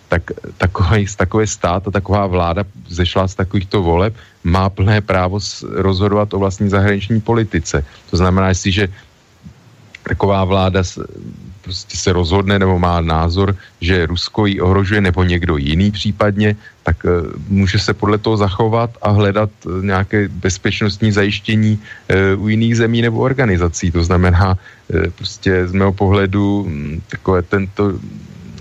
tak takový, takový stát a taková vláda zešla z takovýchto voleb, má plné právo rozhodovat o vlastní zahraniční politice. To znamená, že taková vláda prostě se rozhodne nebo má názor, že Rusko ji ohrožuje nebo někdo jiný případně, tak uh, může se podle toho zachovat a hledat uh, nějaké bezpečnostní zajištění uh, u jiných zemí nebo organizací. To znamená, uh, prostě z mého pohledu um, takové tento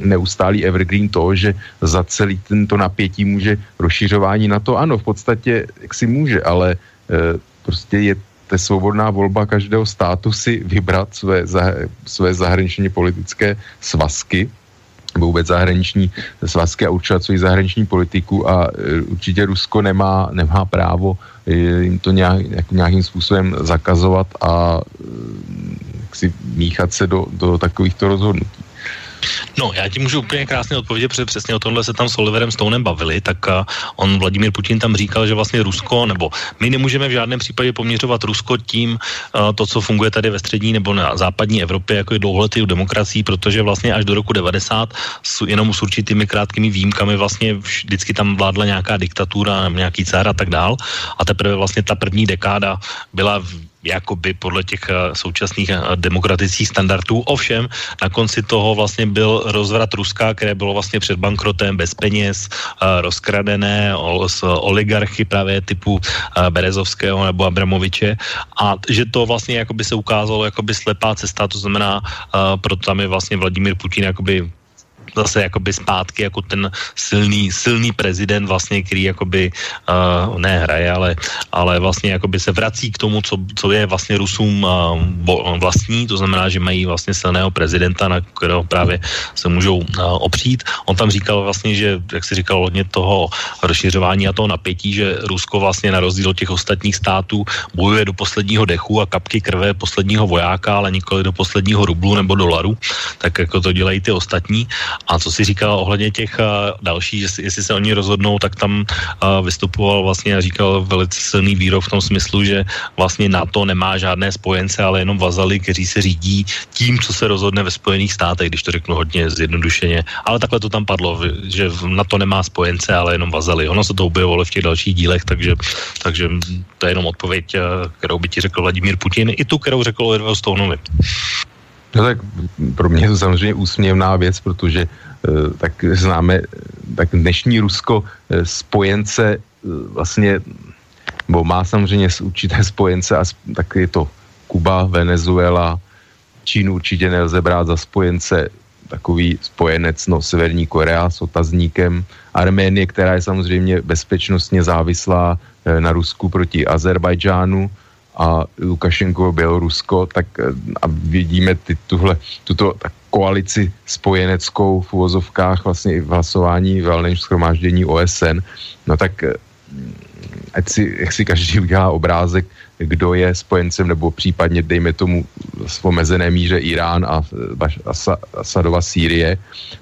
neustálý evergreen to, že za celý tento napětí může rozšiřování na to, ano, v podstatě jak si může, ale e, prostě je to svobodná volba každého státu si vybrat své, své zahraniční politické svazky, vůbec zahraniční svazky a určovat svoji zahraniční politiku a e, určitě Rusko nemá, nemá právo e, jim to nějak, nějakým způsobem zakazovat a si míchat se do, do takovýchto rozhodnutí. No, já ti můžu úplně krásně odpovědět, protože přesně o tomhle se tam s Oliverem Stonem bavili, tak uh, on, Vladimír Putin tam říkal, že vlastně Rusko, nebo my nemůžeme v žádném případě poměřovat Rusko tím, uh, to, co funguje tady ve střední nebo na západní Evropě, jako je dlouholetý demokracií, protože vlastně až do roku 90 s, jenom s určitými krátkými výjimkami vlastně vždycky tam vládla nějaká diktatura, nějaký cár a tak dál. A teprve vlastně ta první dekáda byla jakoby podle těch eh, současných eh, demokratických standardů. Ovšem, na konci toho vlastně byl rozvrat Ruska, které bylo vlastně před bankrotem, bez peněz, eh, rozkradené z oligarchy právě typu Berezovského nebo Abramoviče a že to vlastně jakoby se ukázalo jakoby slepá cesta, to znamená, proto tam je vlastně Vladimír Putin jakoby zase jakoby zpátky jako ten silný, silný prezident vlastně, který jakoby uh, ne hraje, ale, ale vlastně jakoby se vrací k tomu, co, co je vlastně Rusům uh, vlastní, to znamená, že mají vlastně silného prezidenta, na kterého právě se můžou uh, opřít. On tam říkal vlastně, že, jak si říkal, hodně toho rozšiřování a toho napětí, že Rusko vlastně na rozdíl od těch ostatních států bojuje do posledního dechu a kapky krve posledního vojáka, ale nikoli do posledního rublu nebo dolaru, tak jako to dělají ty ostatní. A co si říkal ohledně těch uh, dalších, jestli, jestli se oni rozhodnou, tak tam uh, vystupoval vlastně a říkal velice silný výrok v tom smyslu, že vlastně NATO nemá žádné spojence, ale jenom vazaly, kteří se řídí tím, co se rozhodne ve Spojených státech, když to řeknu hodně zjednodušeně. Ale takhle to tam padlo, že NATO nemá spojence, ale jenom vazaly. Ono se to objevovalo v těch dalších dílech, takže, takže to je jenom odpověď, kterou by ti řekl Vladimír Putin, i tu, kterou řekl Oliver Stoneovi. No tak pro mě je to samozřejmě úsměvná věc, protože uh, tak známe, tak dnešní Rusko uh, spojence vlastně, bo má samozřejmě určité spojence a tak je to Kuba, Venezuela, Čínu určitě nelze brát za spojence. Takový spojenec, no Severní Korea s otazníkem, Arménie, která je samozřejmě bezpečnostně závislá na Rusku proti Azerbajdžánu a Lukašenko Bělorusko, tak a vidíme ty, tuhle, tuto tak koalici spojeneckou v uvozovkách vlastně i v hlasování v schromáždění OSN, no tak ať si, jak si každý udělá obrázek, kdo je spojencem, nebo případně, dejme tomu, v omezené míře Irán a Asadova Sýrie.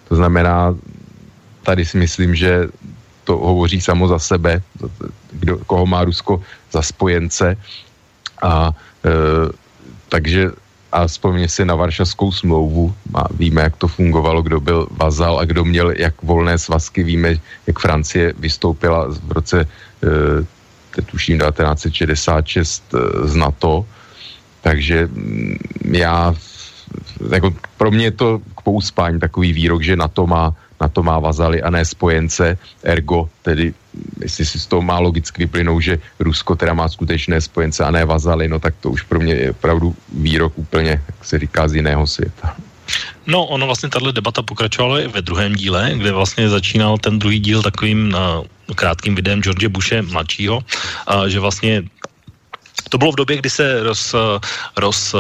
To znamená, tady si myslím, že to hovoří samo za sebe, kdo, koho má Rusko za spojence. A e, takže a vzpomně si na Varšavskou smlouvu, a víme, jak to fungovalo, kdo byl vazal a kdo měl jak volné svazky, víme, jak Francie vystoupila v roce e, tuším 1966 eh, z NATO, takže mm, já, jako pro mě je to k pouspání takový výrok, že NATO má, NATO má vazaly a ne spojence, ergo, tedy jestli si z toho má logicky vyplynou, že Rusko teda má skutečné spojence a ne vazaly, no tak to už pro mě je opravdu výrok úplně, jak se říká, z jiného světa. No, ono vlastně tahle debata pokračovala i ve druhém díle, kde vlastně začínal ten druhý díl takovým uh, krátkým videem George Bushe mladšího, uh, že vlastně to bylo v době, kdy se roz, roz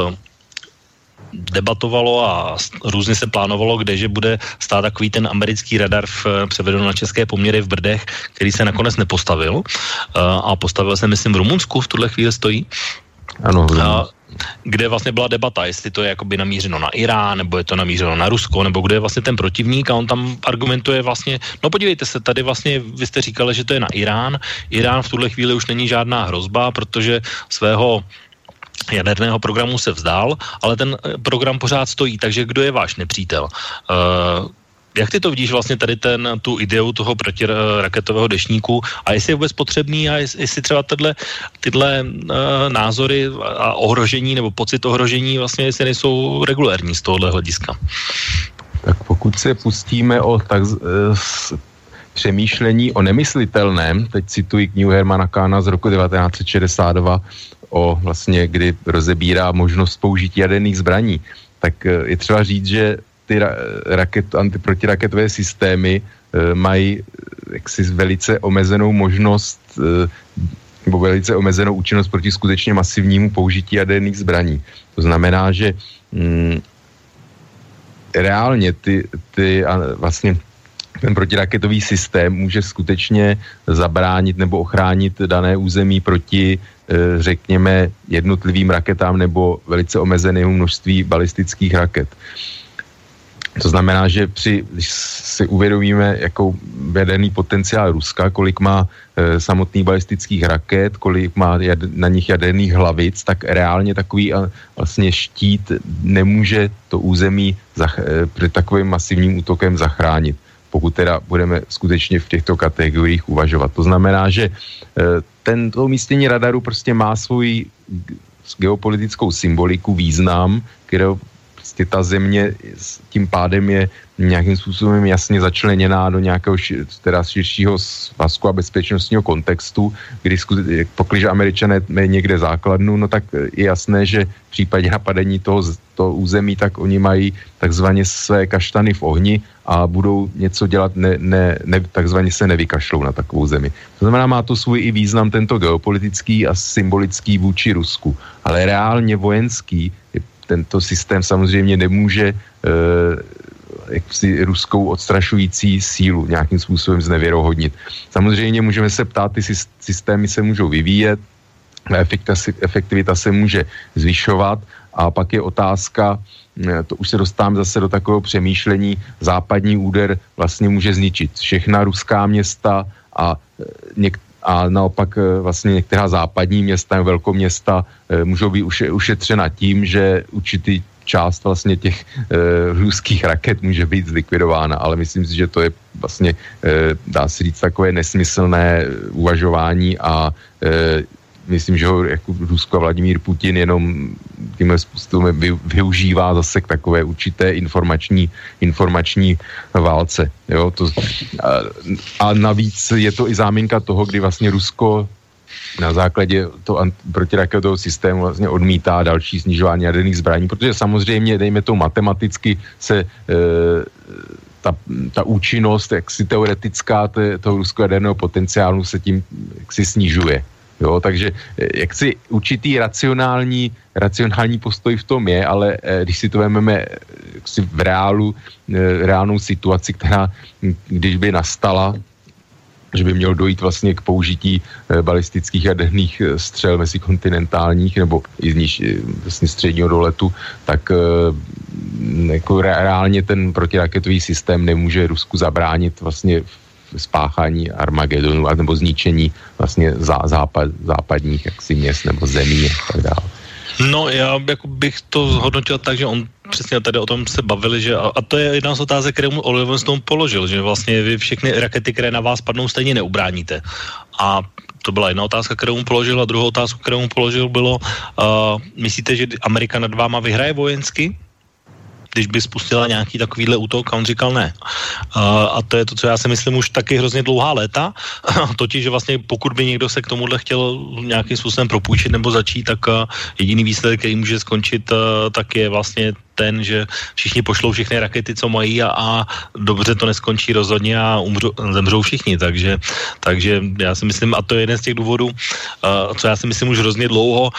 debatovalo a různě se plánovalo, kde že bude stát takový ten americký radar v převedu na české poměry v Brdech, který se nakonec nepostavil uh, a postavil se, myslím, v Rumunsku v tuhle chvíli stojí. Ano, uh, kde vlastně byla debata, jestli to je jakoby namířeno na Irán, nebo je to namířeno na Rusko, nebo kde je vlastně ten protivník a on tam argumentuje vlastně, no podívejte se, tady vlastně vy jste říkali, že to je na Irán. Irán v tuhle chvíli už není žádná hrozba, protože svého jaderného programu se vzdál, ale ten eh, program pořád stojí, takže kdo je váš nepřítel? Uh, jak ty to vidíš vlastně tady ten, tu ideu toho protiraketového dešníku a jestli je vůbec potřebný a jestli třeba tyhle, tyhle uh, názory a ohrožení nebo pocit ohrožení vlastně jestli nejsou regulérní z tohohle hlediska? Tak pokud se pustíme o tak, uh, přemýšlení o nemyslitelném, teď cituji knihu Hermana Kána z roku 1962, o vlastně, kdy rozebírá možnost použití jaderných zbraní, tak je třeba říct, že ty raket, antiprotiraketové systémy e, mají jaksi velice omezenou možnost e, nebo velice omezenou účinnost proti skutečně masivnímu použití jaderných zbraní. To znamená, že mm, reálně ty, ty a vlastně ten protiraketový systém může skutečně zabránit nebo ochránit dané území proti, řekněme, jednotlivým raketám nebo velice omezenému množství balistických raket. To znamená, že při, když si uvědomíme, jakou vedený potenciál Ruska, kolik má e, samotných balistických raket, kolik má jad, na nich jaderných hlavic, tak reálně takový a, vlastně štít nemůže to území zach, e, před takovým masivním útokem zachránit, pokud teda budeme skutečně v těchto kategoriích uvažovat. To znamená, že e, tento umístění radaru prostě má svůj geopolitickou symboliku, význam, kterou prostě ta země tím pádem je nějakým způsobem jasně začleněná do nějakého ši, teda širšího svazku a bezpečnostního kontextu, kdy pokud američané mají někde základnu, no tak je jasné, že v případě napadení toho, toho území, tak oni mají takzvaně své kaštany v ohni a budou něco dělat, ne, ne, ne, takzvaně se nevykašlou na takovou zemi. To znamená, má to svůj i význam tento geopolitický a symbolický vůči Rusku, ale reálně vojenský je tento systém samozřejmě nemůže eh, si ruskou odstrašující sílu nějakým způsobem znevěrohodnit. Samozřejmě můžeme se ptát, ty systémy se můžou vyvíjet, efektivita se může zvyšovat a pak je otázka, eh, to už se dostávám zase do takového přemýšlení, západní úder vlastně může zničit všechna ruská města a eh, něk, a naopak eh, vlastně některá západní města, velkoměsta eh, můžou být ušetřena tím, že určitý část vlastně těch e, ruských raket může být zlikvidována, ale myslím si, že to je vlastně, e, dá se říct, takové nesmyslné uvažování a e, myslím, že ho jako Rusko a Vladimír Putin jenom tímhle způsobem využívá zase k takové určité informační, informační válce. Jo? To, a, a navíc je to i záminka toho, kdy vlastně Rusko na základě toho protiraketového systému vlastně odmítá další snižování jaderných zbraní, protože samozřejmě, dejme to matematicky, se e, ta, ta účinnost jaksi teoretická toho ruského jaderného potenciálu se tím jaksi snižuje. Jo, takže eh, jak si určitý racionální, racionální postoj v tom je, ale eh, když si to vezmeme si v reálu, reálnou situaci, která, hm, když by nastala, že by mělo dojít vlastně k použití eh, balistických jaderných eh, střel mezikontinentálních nebo i z níž, eh, vlastně středního doletu, tak jako reálně ten protiraketový systém nemůže Rusku zabránit vlastně v spáchání Armagedonu nebo zničení vlastně zá, západ, západních jaksi měst nebo zemí a tak dále. No, já jako bych to zhodnotil tak, že on přesně tady o tom se bavili, že a, a to je jedna z otázek, kterou mu Oliver Stone položil, že vlastně vy všechny rakety, které na vás padnou, stejně neubráníte. A to byla jedna otázka, kterou mu položil a druhou otázku, kterou mu položil bylo, uh, myslíte, že Amerika nad váma vyhraje vojensky? Když by spustila nějaký takovýhle útok a on říkal ne. A to je to, co já si myslím už taky hrozně dlouhá léta, totiž, že vlastně pokud by někdo se k tomuhle chtěl nějakým způsobem propůjčit nebo začít, tak jediný výsledek, který může skončit, tak je vlastně ten, že všichni pošlou všechny rakety, co mají a, a dobře to neskončí rozhodně a umřou, zemřou všichni. Takže, takže já si myslím, a to je jeden z těch důvodů, uh, co já si myslím už hrozně dlouho,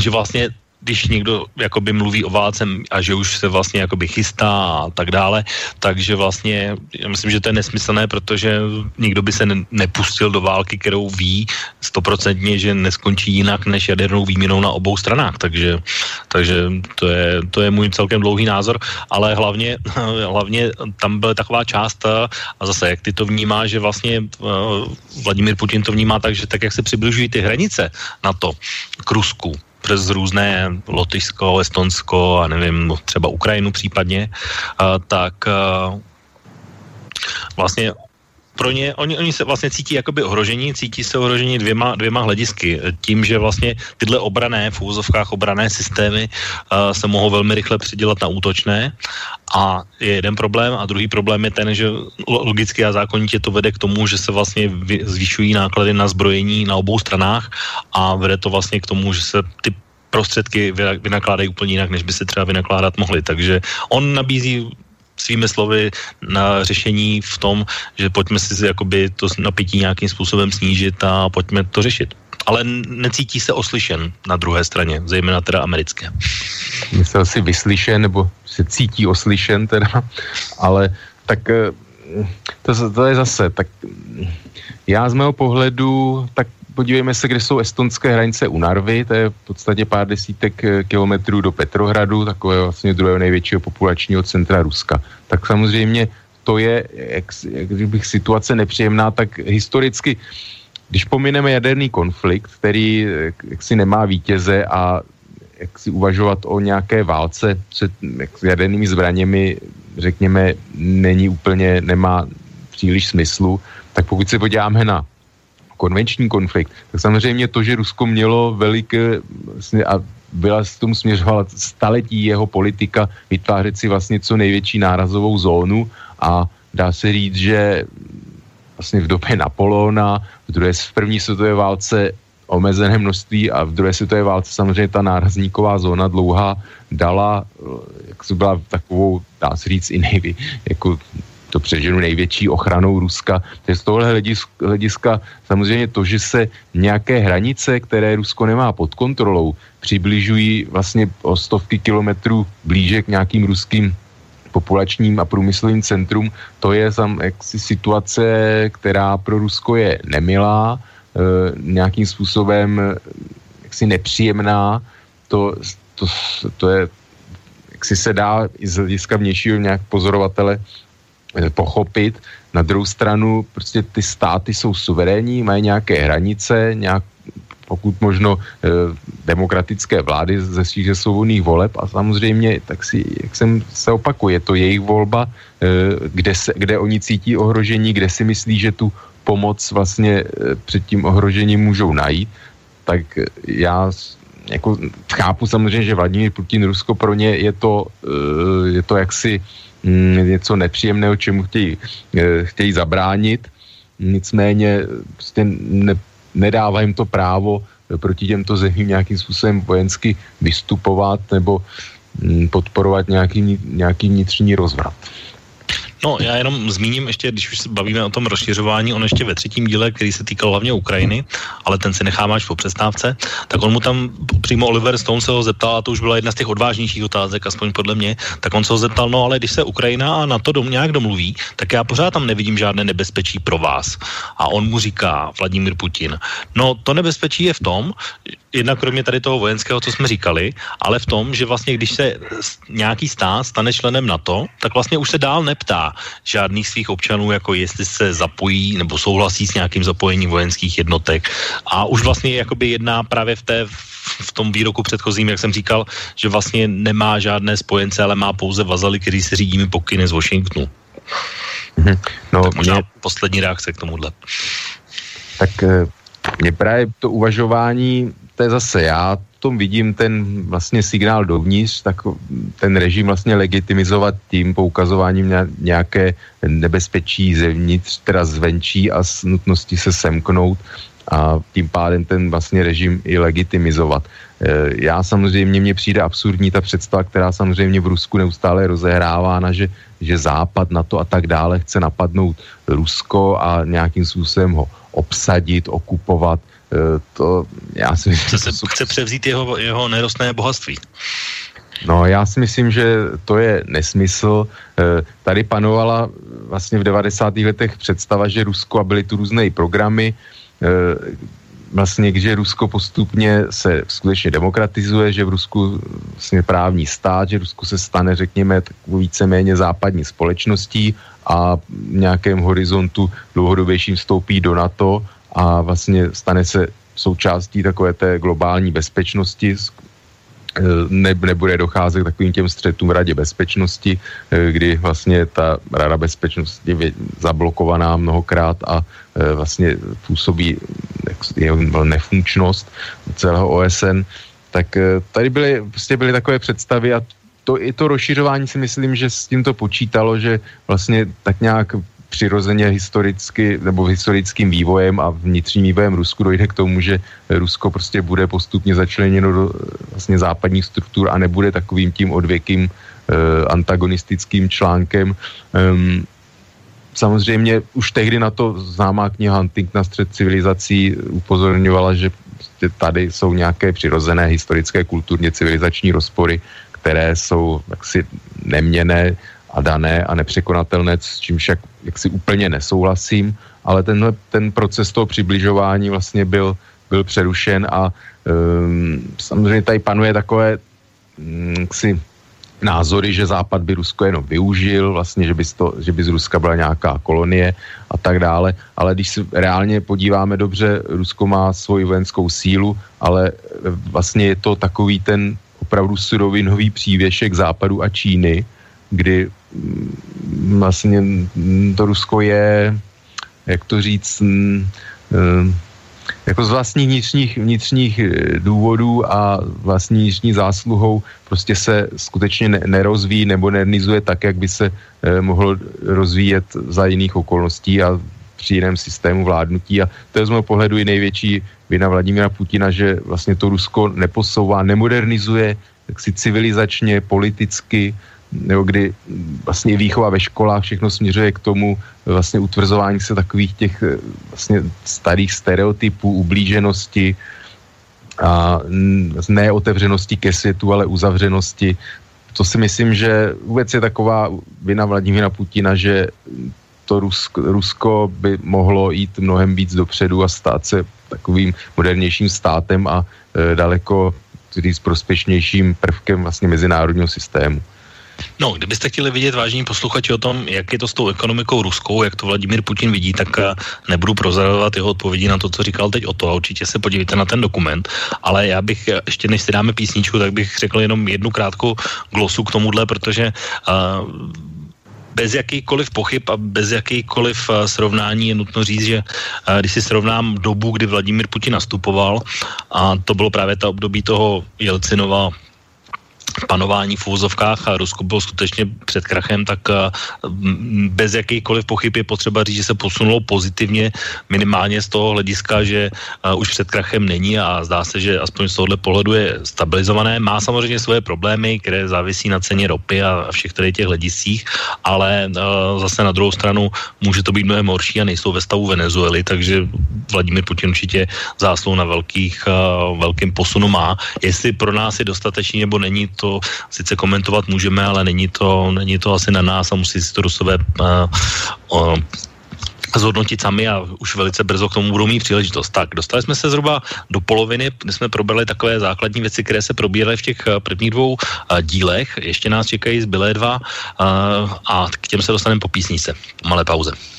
že vlastně když někdo jakoby mluví o válce a že už se vlastně jakoby chystá a tak dále, takže vlastně já myslím, že to je nesmyslné, protože nikdo by se nepustil do války, kterou ví stoprocentně, že neskončí jinak než jadernou výměnou na obou stranách, takže, takže to, je, to je můj celkem dlouhý názor, ale hlavně, (laughs) hlavně tam byla taková část a zase jak ty to vnímá, že vlastně eh, Vladimír Putin to vnímá tak, že tak, jak se přibližují ty hranice na to k Rusku, přes různé Lotyšsko, Estonsko a nevím, třeba Ukrajinu případně, tak vlastně pro ně, oni, oni se vlastně cítí jakoby ohrožení, cítí se ohrožení dvěma, dvěma hledisky. Tím, že vlastně tyhle obrané, v úzovkách obrané systémy uh, se mohou velmi rychle přidělat na útočné a je jeden problém a druhý problém je ten, že logicky a zákonitě to vede k tomu, že se vlastně zvyšují náklady na zbrojení na obou stranách a vede to vlastně k tomu, že se ty prostředky vynakládají úplně jinak, než by se třeba vynakládat mohly. Takže on nabízí svými slovy na řešení v tom, že pojďme si jakoby to napětí nějakým způsobem snížit a pojďme to řešit. Ale necítí se oslyšen na druhé straně, zejména teda americké. Myslel si vyslyšen, nebo se cítí oslyšen teda, ale tak eh, to, to je zase, tak já z mého pohledu, tak podívejme se, kde jsou estonské hranice u Narvy, to je v podstatě pár desítek eh, kilometrů do Petrohradu, takové vlastně druhého největšího populačního centra Ruska. Tak samozřejmě to je, jak, jak bych situace nepříjemná, tak historicky, když pomineme jaderný konflikt, který eh, jak si nemá vítěze a jak si uvažovat o nějaké válce před jak, jadernými zbraněmi, řekněme, není úplně, nemá příliš smyslu, tak pokud se podíváme na konvenční konflikt, tak samozřejmě to, že Rusko mělo veliké vlastně, a byla s tomu směřovala staletí jeho politika vytvářet si vlastně co největší nárazovou zónu a dá se říct, že vlastně v době Napoleona, v, druhé, v první světové válce omezené množství a v druhé světové válce samozřejmě ta nárazníková zóna dlouhá dala, jak se byla takovou, dá se říct, i nejvy, jako to přeženu největší ochranou Ruska. Takže z tohohle hlediska samozřejmě to, že se nějaké hranice, které Rusko nemá pod kontrolou, přibližují vlastně o stovky kilometrů blíže k nějakým ruským populačním a průmyslovým centrum, to je tam jaksi situace, která pro Rusko je nemilá, e, nějakým způsobem jaksi nepříjemná, to, to, to je, jak si se dá i z hlediska vnějšího nějak pozorovatele pochopit. Na druhou stranu prostě ty státy jsou suverénní, mají nějaké hranice, nějak, pokud možno e, demokratické vlády ze svých svobodných voleb a samozřejmě, tak si, jak jsem se opakuje, to jejich volba, e, kde, se, kde oni cítí ohrožení, kde si myslí, že tu pomoc vlastně e, před tím ohrožením můžou najít, tak já jako chápu samozřejmě, že Vladimír Putin, Rusko pro ně je to, e, je to jaksi Mm, něco nepříjemného, čemu chtějí, eh, chtějí zabránit. Nicméně prostě ne, nedává jim to právo proti těmto zemím nějakým způsobem vojensky vystupovat nebo mm, podporovat nějaký, nějaký vnitřní rozvrat. No, já jenom zmíním ještě, když už se bavíme o tom rozšiřování, on ještě ve třetím díle, který se týkal hlavně Ukrajiny, ale ten si nechám až po přestávce, tak on mu tam přímo Oliver Stone se ho zeptal, a to už byla jedna z těch odvážnějších otázek, aspoň podle mě, tak on se ho zeptal, no ale když se Ukrajina a na to dom, nějak domluví, tak já pořád tam nevidím žádné nebezpečí pro vás. A on mu říká, Vladimír Putin, no to nebezpečí je v tom, jednak kromě tady toho vojenského, co jsme říkali, ale v tom, že vlastně když se nějaký stát stane členem NATO, tak vlastně už se dál neptá žádných svých občanů, jako jestli se zapojí nebo souhlasí s nějakým zapojením vojenských jednotek. A už vlastně jakoby jedná právě v té v tom výroku předchozím, jak jsem říkal, že vlastně nemá žádné spojence, ale má pouze vazaly, kteří se řídí pokyny z Washingtonu. Mm-hmm. No, tak možná mě... poslední reakce k tomuhle. Tak eh, mě právě to uvažování to je zase já tom vidím ten vlastně signál dovnitř, tak ten režim vlastně legitimizovat tím poukazováním na nějaké nebezpečí zevnitř, teda zvenčí a s nutnosti se semknout a tím pádem ten vlastně režim i legitimizovat. E, já samozřejmě, mně přijde absurdní ta představa, která samozřejmě v Rusku neustále rozehrávána, že, že Západ na to a tak dále chce napadnout Rusko a nějakým způsobem ho obsadit, okupovat. Eh, to já si myslím, se jsou... chce převzít jeho, jeho nerostné bohatství. No, já si myslím, že to je nesmysl. Eh, tady panovala vlastně v 90. letech představa, že Rusko a byly tu různé programy, eh, vlastně, že Rusko postupně se skutečně demokratizuje, že v Rusku vlastně právní stát, že Rusko se stane, řekněme, takovou víceméně západní společností a v nějakém horizontu dlouhodobějším vstoupí do NATO a vlastně stane se součástí takové té globální bezpečnosti, eh, ne, nebude docházet k takovým těm střetům v Radě bezpečnosti, eh, kdy vlastně ta Rada bezpečnosti je zablokovaná mnohokrát a eh, vlastně působí jeho nefunkčnost celého OSN, tak tady byly, prostě byly takové představy a to, i to rozšiřování si myslím, že s tím to počítalo, že vlastně tak nějak přirozeně historicky nebo historickým vývojem a vnitřním vývojem Rusku dojde k tomu, že Rusko prostě bude postupně začleněno do vlastně západních struktur a nebude takovým tím odvěkým eh, antagonistickým článkem. Um, samozřejmě už tehdy na to známá kniha Hunting na střed civilizací upozorňovala, že prostě tady jsou nějaké přirozené historické kulturně civilizační rozpory, které jsou jaksi neměné a dané a nepřekonatelné, s čím však jaksi úplně nesouhlasím, ale tenhle, ten proces toho přibližování vlastně byl, byl přerušen a um, samozřejmě tady panuje takové um, jaksi, názory, že Západ by Rusko jenom využil, vlastně, že by, to, že by z Ruska byla nějaká kolonie a tak dále, ale když se reálně podíváme dobře, Rusko má svoji vojenskou sílu, ale vlastně je to takový ten opravdu surovinový přívěšek Západu a Číny, kdy vlastně to Rusko je, jak to říct, mm, eh, jako z vlastních vnitřních, vnitřních eh, důvodů a vlastní vnitřní zásluhou prostě se skutečně nerozvíjí nebo nernizuje tak, jak by se eh, mohlo rozvíjet za jiných okolností a při jiném systému vládnutí. A to je z mého pohledu i největší vina Vladimira Putina, že vlastně to Rusko neposouvá, nemodernizuje tak si civilizačně, politicky, nebo kdy vlastně výchova ve školách všechno směřuje k tomu vlastně utvrzování se takových těch eh, vlastně starých stereotypů, ublíženosti a neotevřenosti ke světu, ale uzavřenosti. To si myslím, že vůbec je taková vina Vladimíra Putina, že to Rusko, Rusko by mohlo jít mnohem víc dopředu a stát se takovým modernějším státem a e, daleko říct, prospěšnějším prvkem vlastně mezinárodního systému. No, kdybyste chtěli vidět, vážení posluchači, o tom, jak je to s tou ekonomikou ruskou, jak to Vladimír Putin vidí, tak eh, nebudu prozradovat jeho odpovědi na to, co říkal teď o to a určitě se podívejte na ten dokument. Ale já bych, eh, ještě než si dáme písničku, tak bych řekl jenom jednu krátkou glosu k tomuhle, protože uh, bez jakýkoliv pochyb a bez jakýkoliv srovnání je nutno říct, že když si srovnám dobu, kdy Vladimír Putin nastupoval, a to bylo právě ta období toho Jelcinova panování v úvozovkách a Rusko bylo skutečně před krachem, tak bez jakýchkoliv pochyb je potřeba říct, že se posunulo pozitivně minimálně z toho hlediska, že už před krachem není a zdá se, že aspoň z tohohle pohledu je stabilizované. Má samozřejmě svoje problémy, které závisí na ceně ropy a všech tady těch hlediscích, ale zase na druhou stranu může to být mnohem horší a nejsou ve stavu Venezuely, takže Vladimír Putin určitě záslou na velkých, velkým posunu má. Jestli pro nás je dostatečný nebo není, to sice komentovat můžeme, ale není to, není to asi na nás a musí si to Rusové uh, uh, zhodnotit sami a už velice brzo k tomu budou mít příležitost. Tak, dostali jsme se zhruba do poloviny, kdy jsme probrali takové základní věci, které se probíraly v těch prvních dvou uh, dílech. Ještě nás čekají zbylé dva a k těm se dostaneme po písnice. Malé pauze.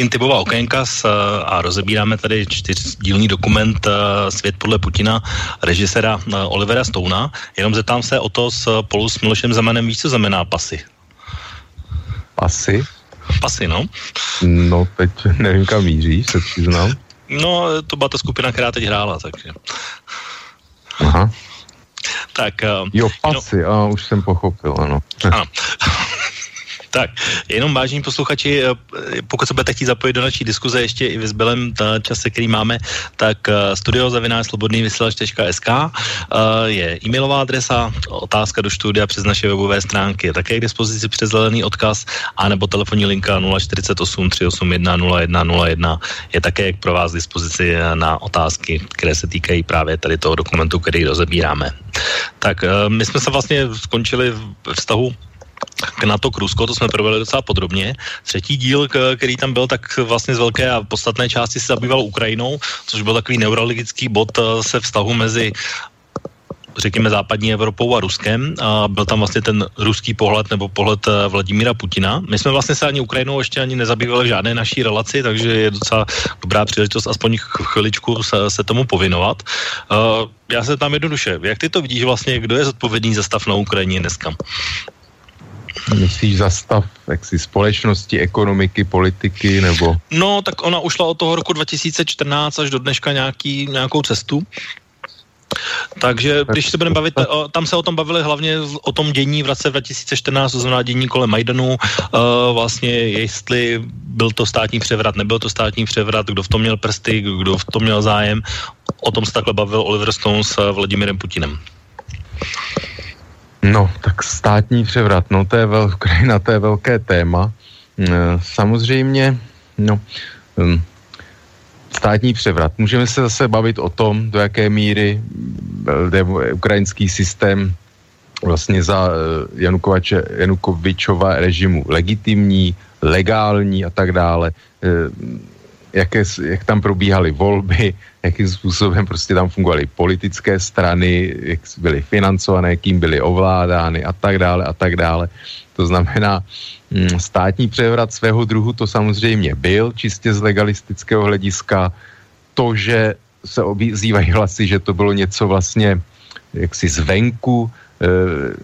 Intibová okénka s, eh, a rozebíráme tady čtyřdílný dokument eh, Svět podle Putina režisera eh, Olivera Stouna. Jenom zeptám se o to spolu s Milošem Zemanem, víš, co znamená pasy? Pasy? Pasy, no. No, teď nevím, kam míříš, se přiznám. No, to byla ta skupina, která teď hrála, takže... Aha. Tak... jo, pasy, no, a už jsem pochopil, ano. ano. (laughs) Tak, jenom vážení posluchači, eh, pokud se budete chtít zapojit do naší diskuze ještě i v zbylém čase, který máme, tak eh, studiozavináčslobodnývysílač.sk eh, je e-mailová adresa, otázka do studia přes naše webové stránky je také k dispozici přes zelený odkaz, anebo telefonní linka 048 381 0101 je také pro vás k dispozici na otázky, které se týkají právě tady toho dokumentu, který rozebíráme. Tak my jsme se vlastně skončili v vztahu k NATO, k Rusko, to jsme provedli docela podrobně. Třetí díl, který tam byl, tak vlastně z velké a podstatné části se zabýval Ukrajinou, což byl takový neurologický bod eh, se vztahu mezi řekněme západní Evropou a Ruskem a byl tam vlastně ten ruský pohled nebo pohled eh, Vladimíra Putina. My jsme vlastně se ani Ukrajinou ještě ani nezabývali v žádné naší relaci, takže je docela dobrá příležitost aspoň chviličku se, se tomu povinovat. Uh, já se tam jednoduše, jak ty to vidíš vlastně, kdo je zodpovědný za stav na Ukrajině dneska? Myslíš za stav jaksi společnosti, ekonomiky, politiky, nebo? No, tak ona ušla od toho roku 2014 až do dneška nějaký, nějakou cestu. Takže když se budeme bavit, tam se o tom bavili hlavně o tom dění v roce 2014, to znamená dění kolem Majdanu, vlastně jestli byl to státní převrat, nebyl to státní převrat, kdo v tom měl prsty, kdo v tom měl zájem. O tom se takhle bavil Oliver Stone s Vladimirem Putinem. No, tak státní převrat, no to je, vel, (laughs) Ukrajina, to je velké téma. Samozřejmě, no, hm, státní převrat. Můžeme se zase bavit o tom, do jaké míry byl ukrajinský systém vlastně za eh, Janukovače, Janukovičova režimu legitimní, legální a tak dále. Jaké, jak tam probíhaly volby, (laughs) jakým způsobem prostě tam fungovaly politické strany, jak byly financované, jakým byly ovládány a tak dále a tak dále. To znamená, mm, státní převrat svého druhu to samozřejmě byl, čistě z legalistického hlediska. To, že se obývají hlasy, že to bylo něco vlastně jaksi zvenku, Eh,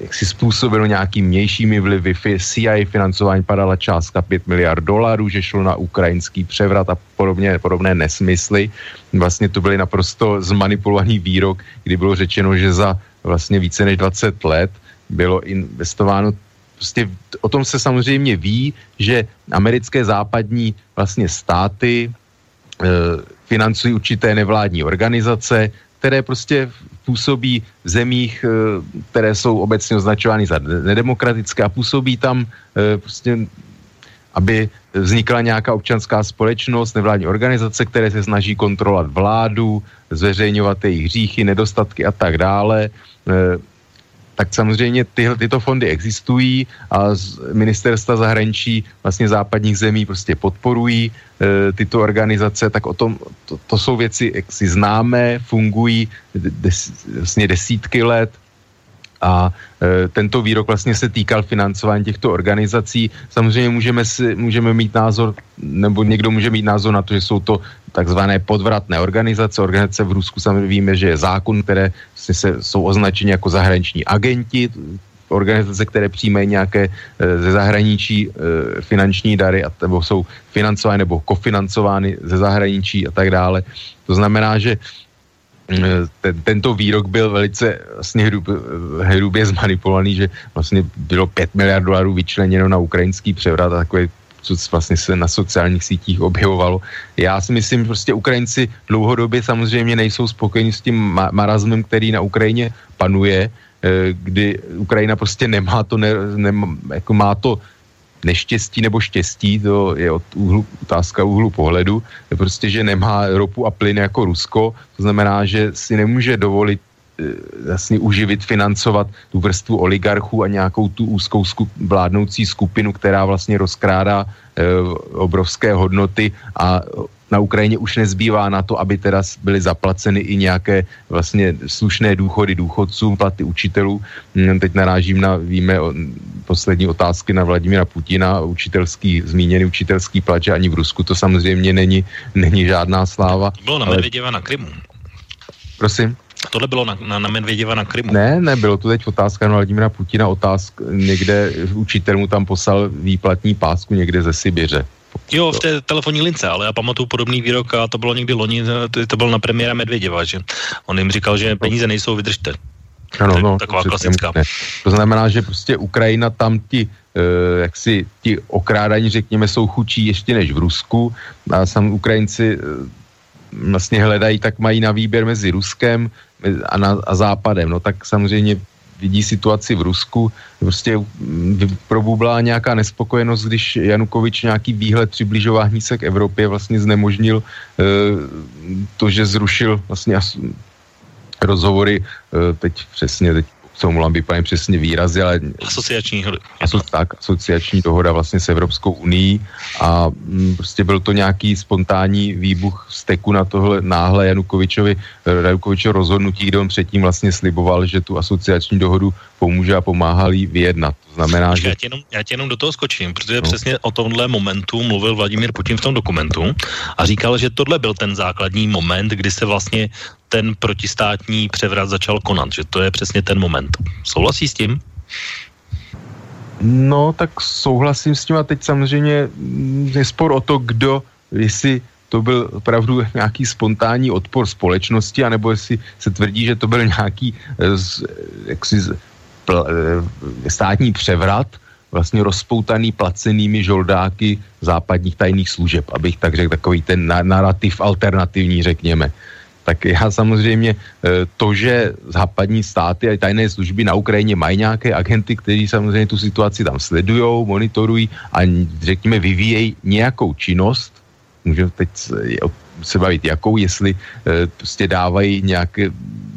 jak si způsobilo nějaký mějšími vlivy. CIA financování padala částka 5 miliard dolarů, že šlo na ukrajinský převrat a podobně, podobné nesmysly. Vlastně to byly naprosto zmanipulovaný výrok, kdy bylo řečeno, že za vlastně více než 20 let bylo investováno prostě o tom se samozřejmě ví, že americké západní vlastně státy e, financují určité nevládní organizace, které prostě působí v zemích, eh, které jsou obecně označovány za nedemokratické a působí tam eh, prostě aby vznikla nějaká občanská společnost, nevládní organizace, které se snaží kontrolovat vládu, zveřejňovat jejich hříchy, nedostatky a tak dále. Eh, tak samozřejmě tyhle, tyto fondy existují a z ministerstva zahraničí vlastně západních zemí prostě podporují e, tyto organizace, tak o tom, to, to jsou věci, jak si známé, fungují des, vlastně desítky let a e, tento výrok vlastně se týkal financování těchto organizací. Samozřejmě můžeme, si, můžeme mít názor, nebo někdo může mít názor na to, že jsou to takzvané podvratné organizace. Organizace v Rusku samozřejmě víme, že je zákon, které vlastně se, jsou označeni jako zahraniční agenti, organizace, které přijímají nějaké e, ze zahraničí e, finanční dary, a, nebo jsou financovány nebo kofinancovány ze zahraničí a tak dále. To znamená, že ten, tento výrok byl velice vlastně hrub, eh, hrubě zmanipulovaný, že vlastně bylo 5 miliard dolarů vyčleněno na ukrajinský převrat a takové co vlastně se na sociálních sítích objevovalo. Já si myslím, že prostě Ukrajinci dlouhodobě samozřejmě nejsou spokojeni s tím marazmem, který na Ukrajině panuje, eh, kdy Ukrajina prostě nemá to, ne, nemá, jako má to neštěstí nebo štěstí, to je od úhlu, otázka úhlu pohledu, je prostě, že nemá ropu a plyn jako Rusko, to znamená, že si nemůže dovolit vlastně uživit, financovat tu vrstvu oligarchů a nějakou tu úzkou skup, vládnoucí skupinu, která vlastně rozkrádá e, obrovské hodnoty a na Ukrajině už nezbývá na to, aby teda byly zaplaceny i nějaké vlastně slušné důchody důchodcům, platy učitelů. Hm, teď narážím na, víme, poslední otázky na Vladimira Putina, učitelský, zmíněný učitelský plat, že ani v Rusku to samozřejmě není, není žádná sláva. Bylo na Medvěděva na Krymu. Prosím? Tohle bylo na, na, na Medvěděva na Krymu. Ne, ne, bylo to teď otázka na Vladimira Putina, otázka, někde učitel mu tam poslal výplatní pásku někde ze Sibiře. Jo, v té telefonní lince, ale já pamatuju podobný výrok a to bylo někdy loni, to, bylo na premiéra Medvěděva, že on jim říkal, že peníze nejsou, vydržte. Ano, no, taková klasická. Ne. To znamená, že prostě Ukrajina tam ti, uh, jak si ti okrádaní, řekněme, jsou chudší ještě než v Rusku a sam Ukrajinci uh, vlastně hledají, tak mají na výběr mezi Ruskem a, na, a Západem. No tak samozřejmě vidí situaci v Rusku, prostě probubla nějaká nespokojenost, když Janukovič nějaký výhled přibližování se k Evropě vlastně znemožnil e, to, že zrušil vlastně rozhovory, e, teď přesně, teď se omlouvám, vypadám přesně výrazy, ale... Asociační aso, tak, asociační dohoda vlastně s Evropskou unii a m, mm, prostě byl to nějaký spontánní výbuch steku na tohle náhle Janukovičovi, Janukovičovi rozhodnutí, kde on předtím vlastně sliboval, že tu asociační dohodu pomůže a pomáhal jí vyjednat. To znamená, že... Já tě, jenom, já tě jenom do toho skočím, protože no. přesně o tomhle momentu mluvil Vladimír Putin v tom dokumentu a říkal, že tohle byl ten základní moment, kdy se vlastně ten protistátní převrat začal konat, že to je přesně ten moment. Souhlasí s tím? No, tak souhlasím s tím a teď samozřejmě je spor o to, kdo, jestli to byl opravdu nějaký spontánní odpor společnosti, anebo jestli se tvrdí, že to byl nějaký jaksi, pl, státní převrat, vlastně rozpoutaný placenými žoldáky západních tajných služeb, abych tak řekl, takový ten narrativ alternativní, řekněme. Tak já samozřejmě eh, to, že západní státy a tajné služby na Ukrajině mají nějaké agenty, kteří samozřejmě tu situaci tam sledují, monitorují a řekněme vyvíjejí nějakou činnost, můžeme teď se bavit jakou, jestli e, prostě dávají nějaké,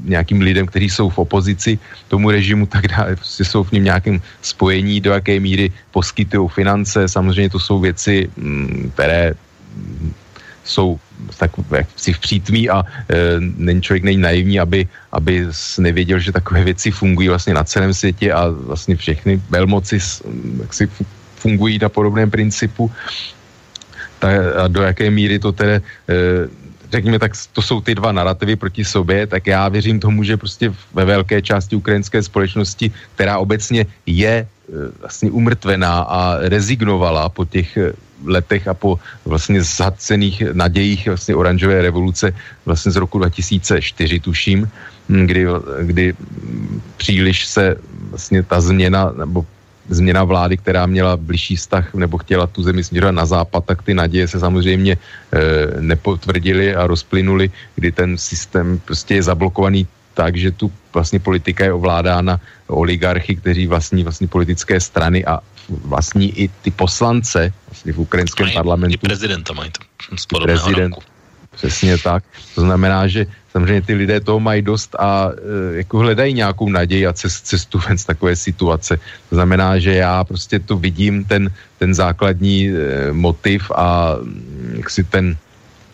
nějakým lidem, kteří jsou v opozici tomu režimu, tak dále, prostě jsou v něm nějakém spojení, do jaké míry poskytují finance. Samozřejmě to jsou věci, m, mm, které mm, jsou tak si v přítmí a e, není člověk není naivní, aby, aby nevěděl, že takové věci fungují vlastně na celém světě a vlastně všechny velmoci jak fungují na podobném principu a do jaké míry to tedy eh, řekněme, tak to jsou ty dva narrativy proti sobě, tak já věřím tomu, že prostě ve velké části ukrajinské společnosti, která obecně je eh, vlastně umrtvená a rezignovala po těch eh, letech a po vlastně zhacených nadějích vlastně oranžové revoluce vlastně z roku 2004 tuším, kdy, kdy příliš se vlastně ta změna nebo změna vlády, která měla blížší vztah nebo chtěla tu zemi směřovat na západ, tak ty naděje se samozřejmě e, nepotvrdily a rozplynuly, kdy ten systém prostě je zablokovaný tak, že tu vlastně politika je ovládána oligarchy, kteří vlastní vlastně politické strany a vlastní i ty poslance vlastně v ukrajinském mají, parlamentu. I prezidenta mají to prezident, Přesně tak. To znamená, že samozřejmě ty lidé toho mají dost a e, jako hledají nějakou naději a cest, cestu (laughs) ven z takové situace. To znamená, že já prostě tu vidím ten, ten základní e, motiv a mm, jak si ten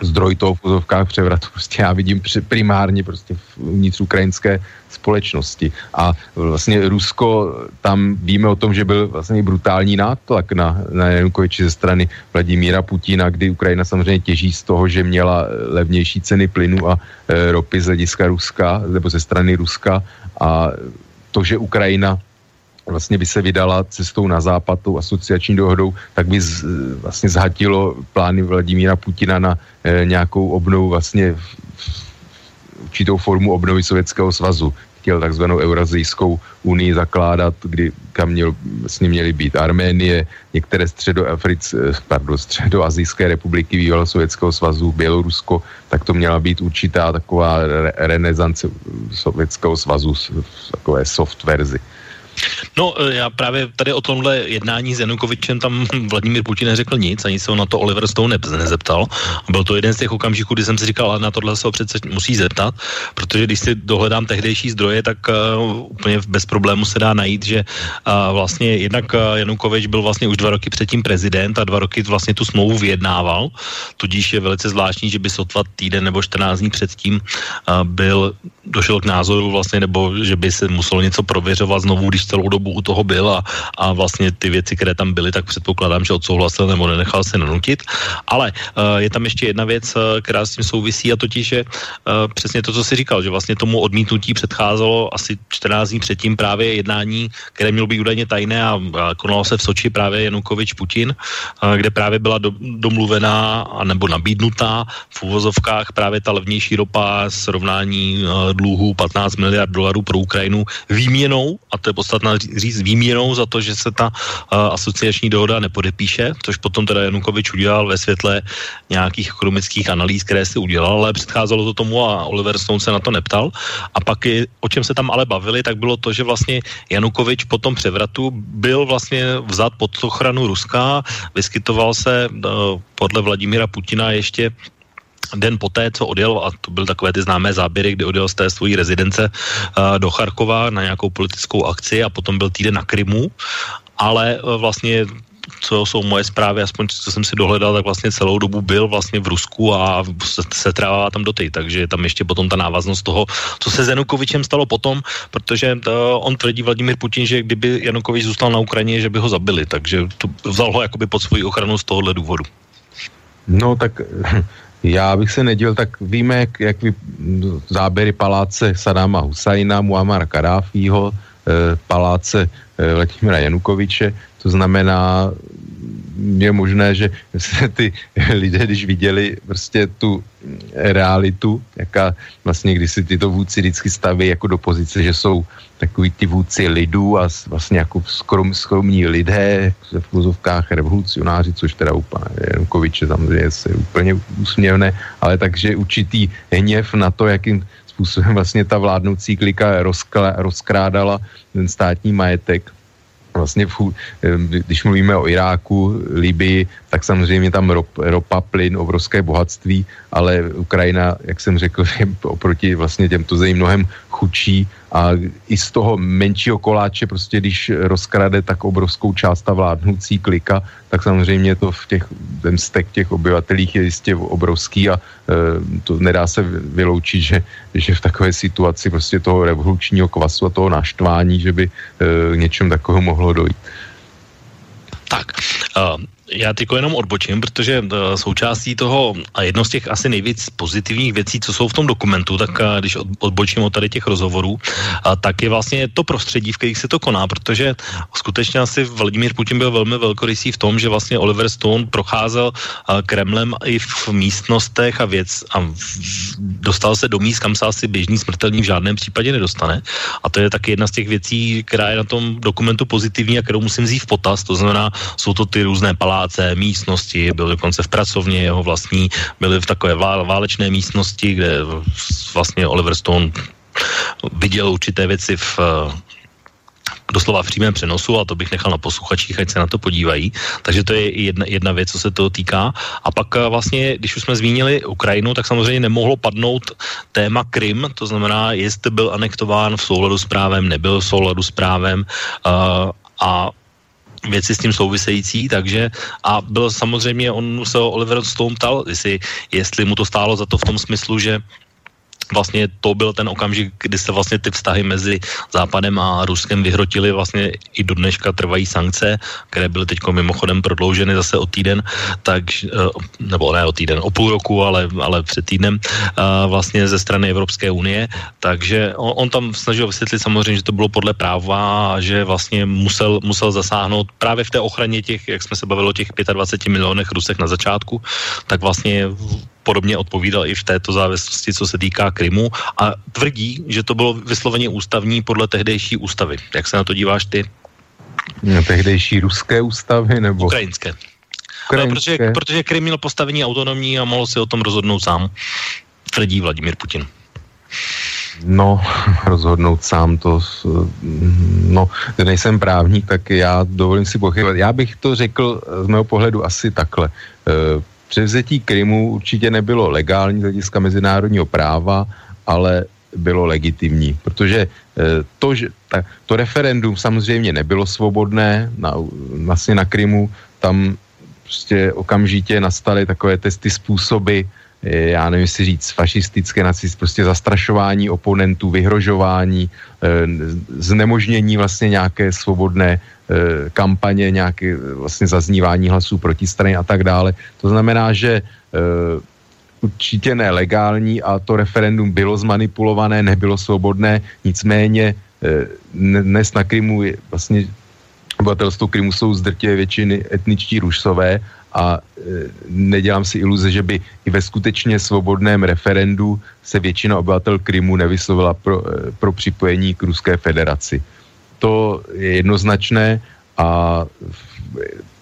zdroj toho v pozovkách převratu prostě já vidím primárně prostě vnitř ukrajinské společnosti. A vlastně Rusko, tam víme o tom, že byl vlastně brutální nátlak na, na Janukoviči ze strany Vladimíra Putina, kdy Ukrajina samozřejmě těží z toho, že měla levnější ceny plynu a e, ropy z hlediska Ruska, nebo ze strany Ruska a to, že Ukrajina vlastně by se vydala cestou na západ, tou asociační dohodou, tak by z, vlastně zhatilo plány Vladimíra Putina na e, nějakou obnovu vlastně určitou formu obnovy Sovětského svazu. Chtěl takzvanou Eurazijskou unii zakládat, kdy kam měl, vlastně měly být Arménie, některé středoafric, eh, pardon, středoazijské republiky bývalého Sovětského svazu, Bělorusko, tak to měla být určitá taková re- renesance Sovětského svazu, takové soft verzi. No, e, já právě tady o tomhle jednání s Janukovičem tam (laughs) Vladimír Putin neřekl nic, ani se ho na to Oliver Stone nezeptal. Byl to jeden z těch okamžiků, kdy jsem si říkal, ale na tohle se ho přece musí zeptat, protože když si dohledám tehdejší zdroje, tak uh, úplně bez problému se dá najít, že uh, vlastně jednak uh, Janukovič byl vlastně už dva roky předtím prezident a dva roky vlastně tu smlouvu vyjednával, tudíž je velice zvláštní, že by sotva týden nebo 14 dní předtím uh, byl, došel k názoru vlastně, nebo že by se muselo něco prověřovat znovu, když celou dobu u toho byl a, a vlastně ty věci, které tam byly, tak předpokládám, že odsouhlasil nebo nenechal se nanutit. Ale uh, je tam ještě jedna věc, uh, která s tím souvisí a totiž, že uh, přesně to, co jsi říkal, že vlastně tomu odmítnutí předcházelo asi 14 dní předtím právě jednání, které mělo být údajně tajné a, a konalo se v Soči právě Janukovič Putin, uh, kde právě byla do, domluvená nebo nabídnutá v úvozovkách právě ta levnější ropa srovnání uh, dluhů 15 miliard dolarů pro Ukrajinu výměnou, a to je podstatná říct výměnou za to, že se ta uh, asociační dohoda nepodepíše, což potom teda Janukovič udělal ve světle nějakých ekonomických analýz, které si udělal, ale předcházelo to tomu a Oliver Stone se na to neptal. A pak, je, o čem se tam ale bavili, tak bylo to, že vlastně Janukovič po tom převratu byl vlastně vzat pod ochranu Ruska, vyskytoval se uh, podle Vladimíra Putina ještě den poté, co odjel, a to byly takové ty známé záběry, kdy odjel z té svojí rezidence uh, do Charkova na nějakou politickou akci a potom byl týden na Krymu, ale uh, vlastně co jsou moje zprávy, aspoň co jsem si dohledal, tak vlastně celou dobu byl vlastně v Rusku a se, se trává tam do tej, takže je tam ještě potom ta návaznost toho, co se s Janukovičem stalo potom, protože to, on tvrdí Vladimír Putin, že kdyby Janukovič zůstal na Ukrajině, že by ho zabili, takže to vzal ho jakoby pod svoji ochranu z tohohle důvodu. No tak já bych se nedělal, tak víme, jak, jak vy, záběry paláce Sadáma Husajna, Muammar Karáfího, e, paláce Vladimira Janukoviče, to znamená je možné, že se ty lidé, když viděli prostě tu realitu, jaká vlastně když si tyto vůdci vždycky staví jako do pozice, že jsou takový ty vůdci lidů a vlastně jako skrom, skromní lidé v vozovkách revolucionáři, což teda úplně Janukoviče samozřejmě je úplně úsměvné, ale takže určitý hněv na to, jakým způsobem vlastně ta vládnoucí klika rozkrádala ten státní majetek, vlastně, když mluvíme o Iráku, Libii, tak samozřejmě tam rop, ropa, plyn, obrovské bohatství, ale Ukrajina, jak jsem řekl, je oproti vlastně těmto zemím mnohem chudší a i z toho menšího koláče, prostě když rozkrade tak obrovskou část ta vládnoucí klika, tak samozřejmě to v těch, ten stek těch obyvatelích je jistě obrovský a e, to nedá se vyloučit, že, že v takové situaci prostě toho revolučního kvasu a toho naštvání, že by e, něčem takového mohlo dojít. Tak, uh, já teď jenom odbočím, protože uh, součástí toho a jedno z těch asi nejvíc pozitivních věcí, co jsou v tom dokumentu, tak uh, když odbočím od tady těch rozhovorů, tak je vlastně to prostředí, v kterých se to koná, protože skutečně asi Vladimír Putin byl velmi velkorysý v tom, že vlastně Oliver Stone procházel uh, Kremlem i v místnostech a věc a dostal se do míst, kam se asi běžný smrtelník v žádném případě nedostane. A to je taky jedna z těch věcí, která je na tom dokumentu pozitivní a kterou musím vzít v potaz. To znamená, jsou to ty různé paláce, paláce, místnosti, byl dokonce v pracovně jeho vlastní, byly v takové válečné místnosti, kde vlastně Oliver Stone viděl určité věci v doslova v přímém přenosu a to bych nechal na posluchačích, ať se na to podívají. Takže to je jedna, jedna věc, co se toho týká. A pak eh, vlastně, když už jsme zmínili Ukrajinu, tak samozřejmě nemohlo padnout téma Krym, to znamená, jestli byl anektován v souladu s právem, nebyl v souladu s právem uh, a věci s tím související, takže a byl samozřejmě, on se Oliver Stone ptal, jestli, jestli mu to stálo za to v tom smyslu, že vlastně to byl ten okamžik, kdy se vlastně ty vztahy mezi Západem a Ruskem vyhrotily vlastně i do dneška trvají sankce, které byly teď mimochodem prodlouženy zase o týden, tak, eh, nebo ne o týden, o půl roku, ale, ale před týdnem eh, vlastně ze strany Evropské unie, takže on, on tam snažil vysvětlit samozřejmě, že to bylo podle práva a že vlastně musel, musel zasáhnout právě v té ochraně těch, jak jsme se bavili o těch 25 milionech Rusek na začátku, tak vlastně podobně odpovídal i v této závislosti, co se týká Krymu a tvrdí, že to bylo vysloveně ústavní podle tehdejší ústavy. Jak se na to díváš ty? Na tehdejší ruské ústavy nebo? Ukrajinské. Ukrajinské. No, protože, protože Krym měl postavení autonomní a mohl si o tom rozhodnout sám, tvrdí Vladimír Putin. No, (laughs) rozhodnout sám to, no, nejsem právník, tak já dovolím si pochybovat. Já bych to řekl z mého pohledu asi takhle. Převzetí Krymu určitě nebylo legální z hlediska mezinárodního práva, ale bylo legitimní, protože eh, to, že, ta, to referendum samozřejmě nebylo svobodné na, vlastně na Krymu, tam prostě okamžitě nastaly takové testy způsoby, já nevím si říct, fašistické nacist, prostě zastrašování oponentů, vyhrožování, eh, znemožnění vlastně nějaké svobodné eh, kampaně, nějaké vlastně zaznívání hlasů proti strany a tak dále. To znamená, že eh, určitě nelegální a to referendum bylo zmanipulované, nebylo svobodné, nicméně dnes na Krymu je vlastně obyvatelstvo Krymu jsou zdrtě většiny etničtí Rusové a e, nedělám si iluze, že by i ve skutečně svobodném referendu se většina obyvatel Krymu nevyslovila pro, e, pro připojení k Ruské federaci. To je jednoznačné a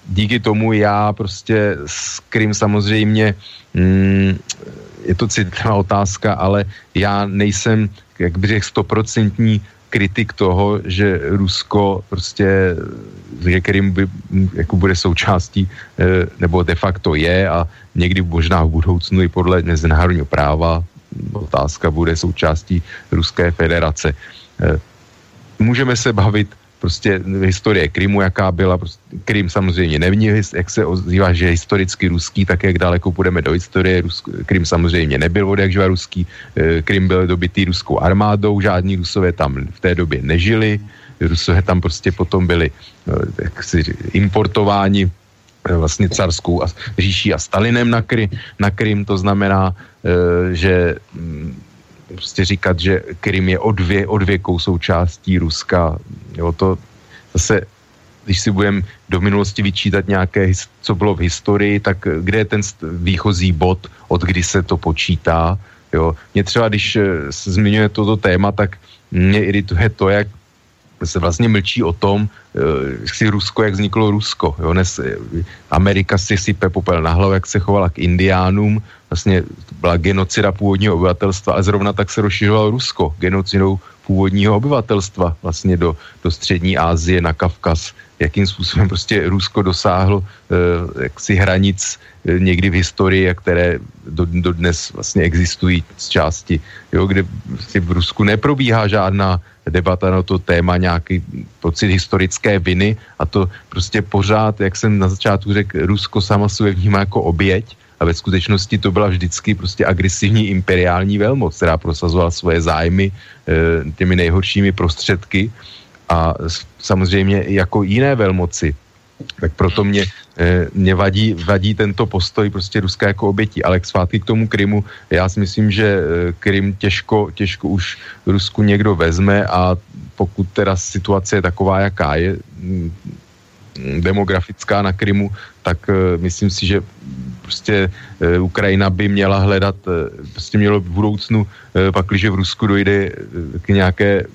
díky tomu já prostě s Krym samozřejmě, mm, je to citlivá otázka, ale já nejsem, jak bych řekl, stoprocentní kritik toho, že Rusko prostě, že Krym by, jako bude součástí, eh, nebo de facto je a někdy možná v budoucnu i podle mezinárodního práva otázka bude součástí Ruské federace. Můžeme se bavit prostě historie Krymu, jaká byla, prostě, Krym samozřejmě nevní, jak se ozývá, že je historicky ruský, tak jak daleko půjdeme do historie, Rusk, Krym samozřejmě nebyl od jakživa ruský, eh, Krym byl dobitý ruskou armádou, žádní rusové tam v té době nežili, rusové tam prostě potom byli eh, jak si, importováni eh, vlastně carskou a, říší a Stalinem na, Kry, na Krym, to znamená, že mm, prostě říkat, že Krym je odvě, odvěkou součástí Ruska. Jo, to zase, když si budeme do minulosti vyčítat nějaké, co bylo v historii, tak kde je ten výchozí bod, od kdy se to počítá. Jo. Mě třeba, když se zmiňuje toto téma, tak mě irituje to, jak se vlastně mlčí o tom, eh, si Rusko, jak vzniklo Rusko. Jo? Nes, eh, Amerika si sype popel na hlavu, jak se chovala k indiánům, vlastně byla genocida původního obyvatelstva a zrovna tak se rozšiřovalo Rusko genocidou původního obyvatelstva vlastně do, do střední Asie, na Kavkaz, jakým způsobem prostě Rusko dosáhlo eh, jaksi hranic eh, někdy v historii, a které do, do dnes vlastně existují z části, jo, kde vlastně v Rusku neprobíhá žádná debata na to téma, nějaký pocit historické viny a to prostě pořád, jak jsem na začátku řekl, Rusko sama sebe vnímá jako oběť a ve skutečnosti to byla vždycky prostě agresivní imperiální velmoc, která prosazovala svoje zájmy e, těmi nejhoršími prostředky a samozřejmě jako jiné velmoci. Tak proto mě, e, mě vadí, vadí tento postoj prostě Ruska jako obětí. Ale k zpátky k tomu Krymu, já si myslím, že e, Krym těžko, těžko už Rusku někdo vezme a pokud teda situace je taková, jaká je, demografická na Krymu, tak uh, myslím si, že prostě Ukrajina by měla hledat, prostě mělo v budoucnu, pak, když v Rusku dojde k nějaké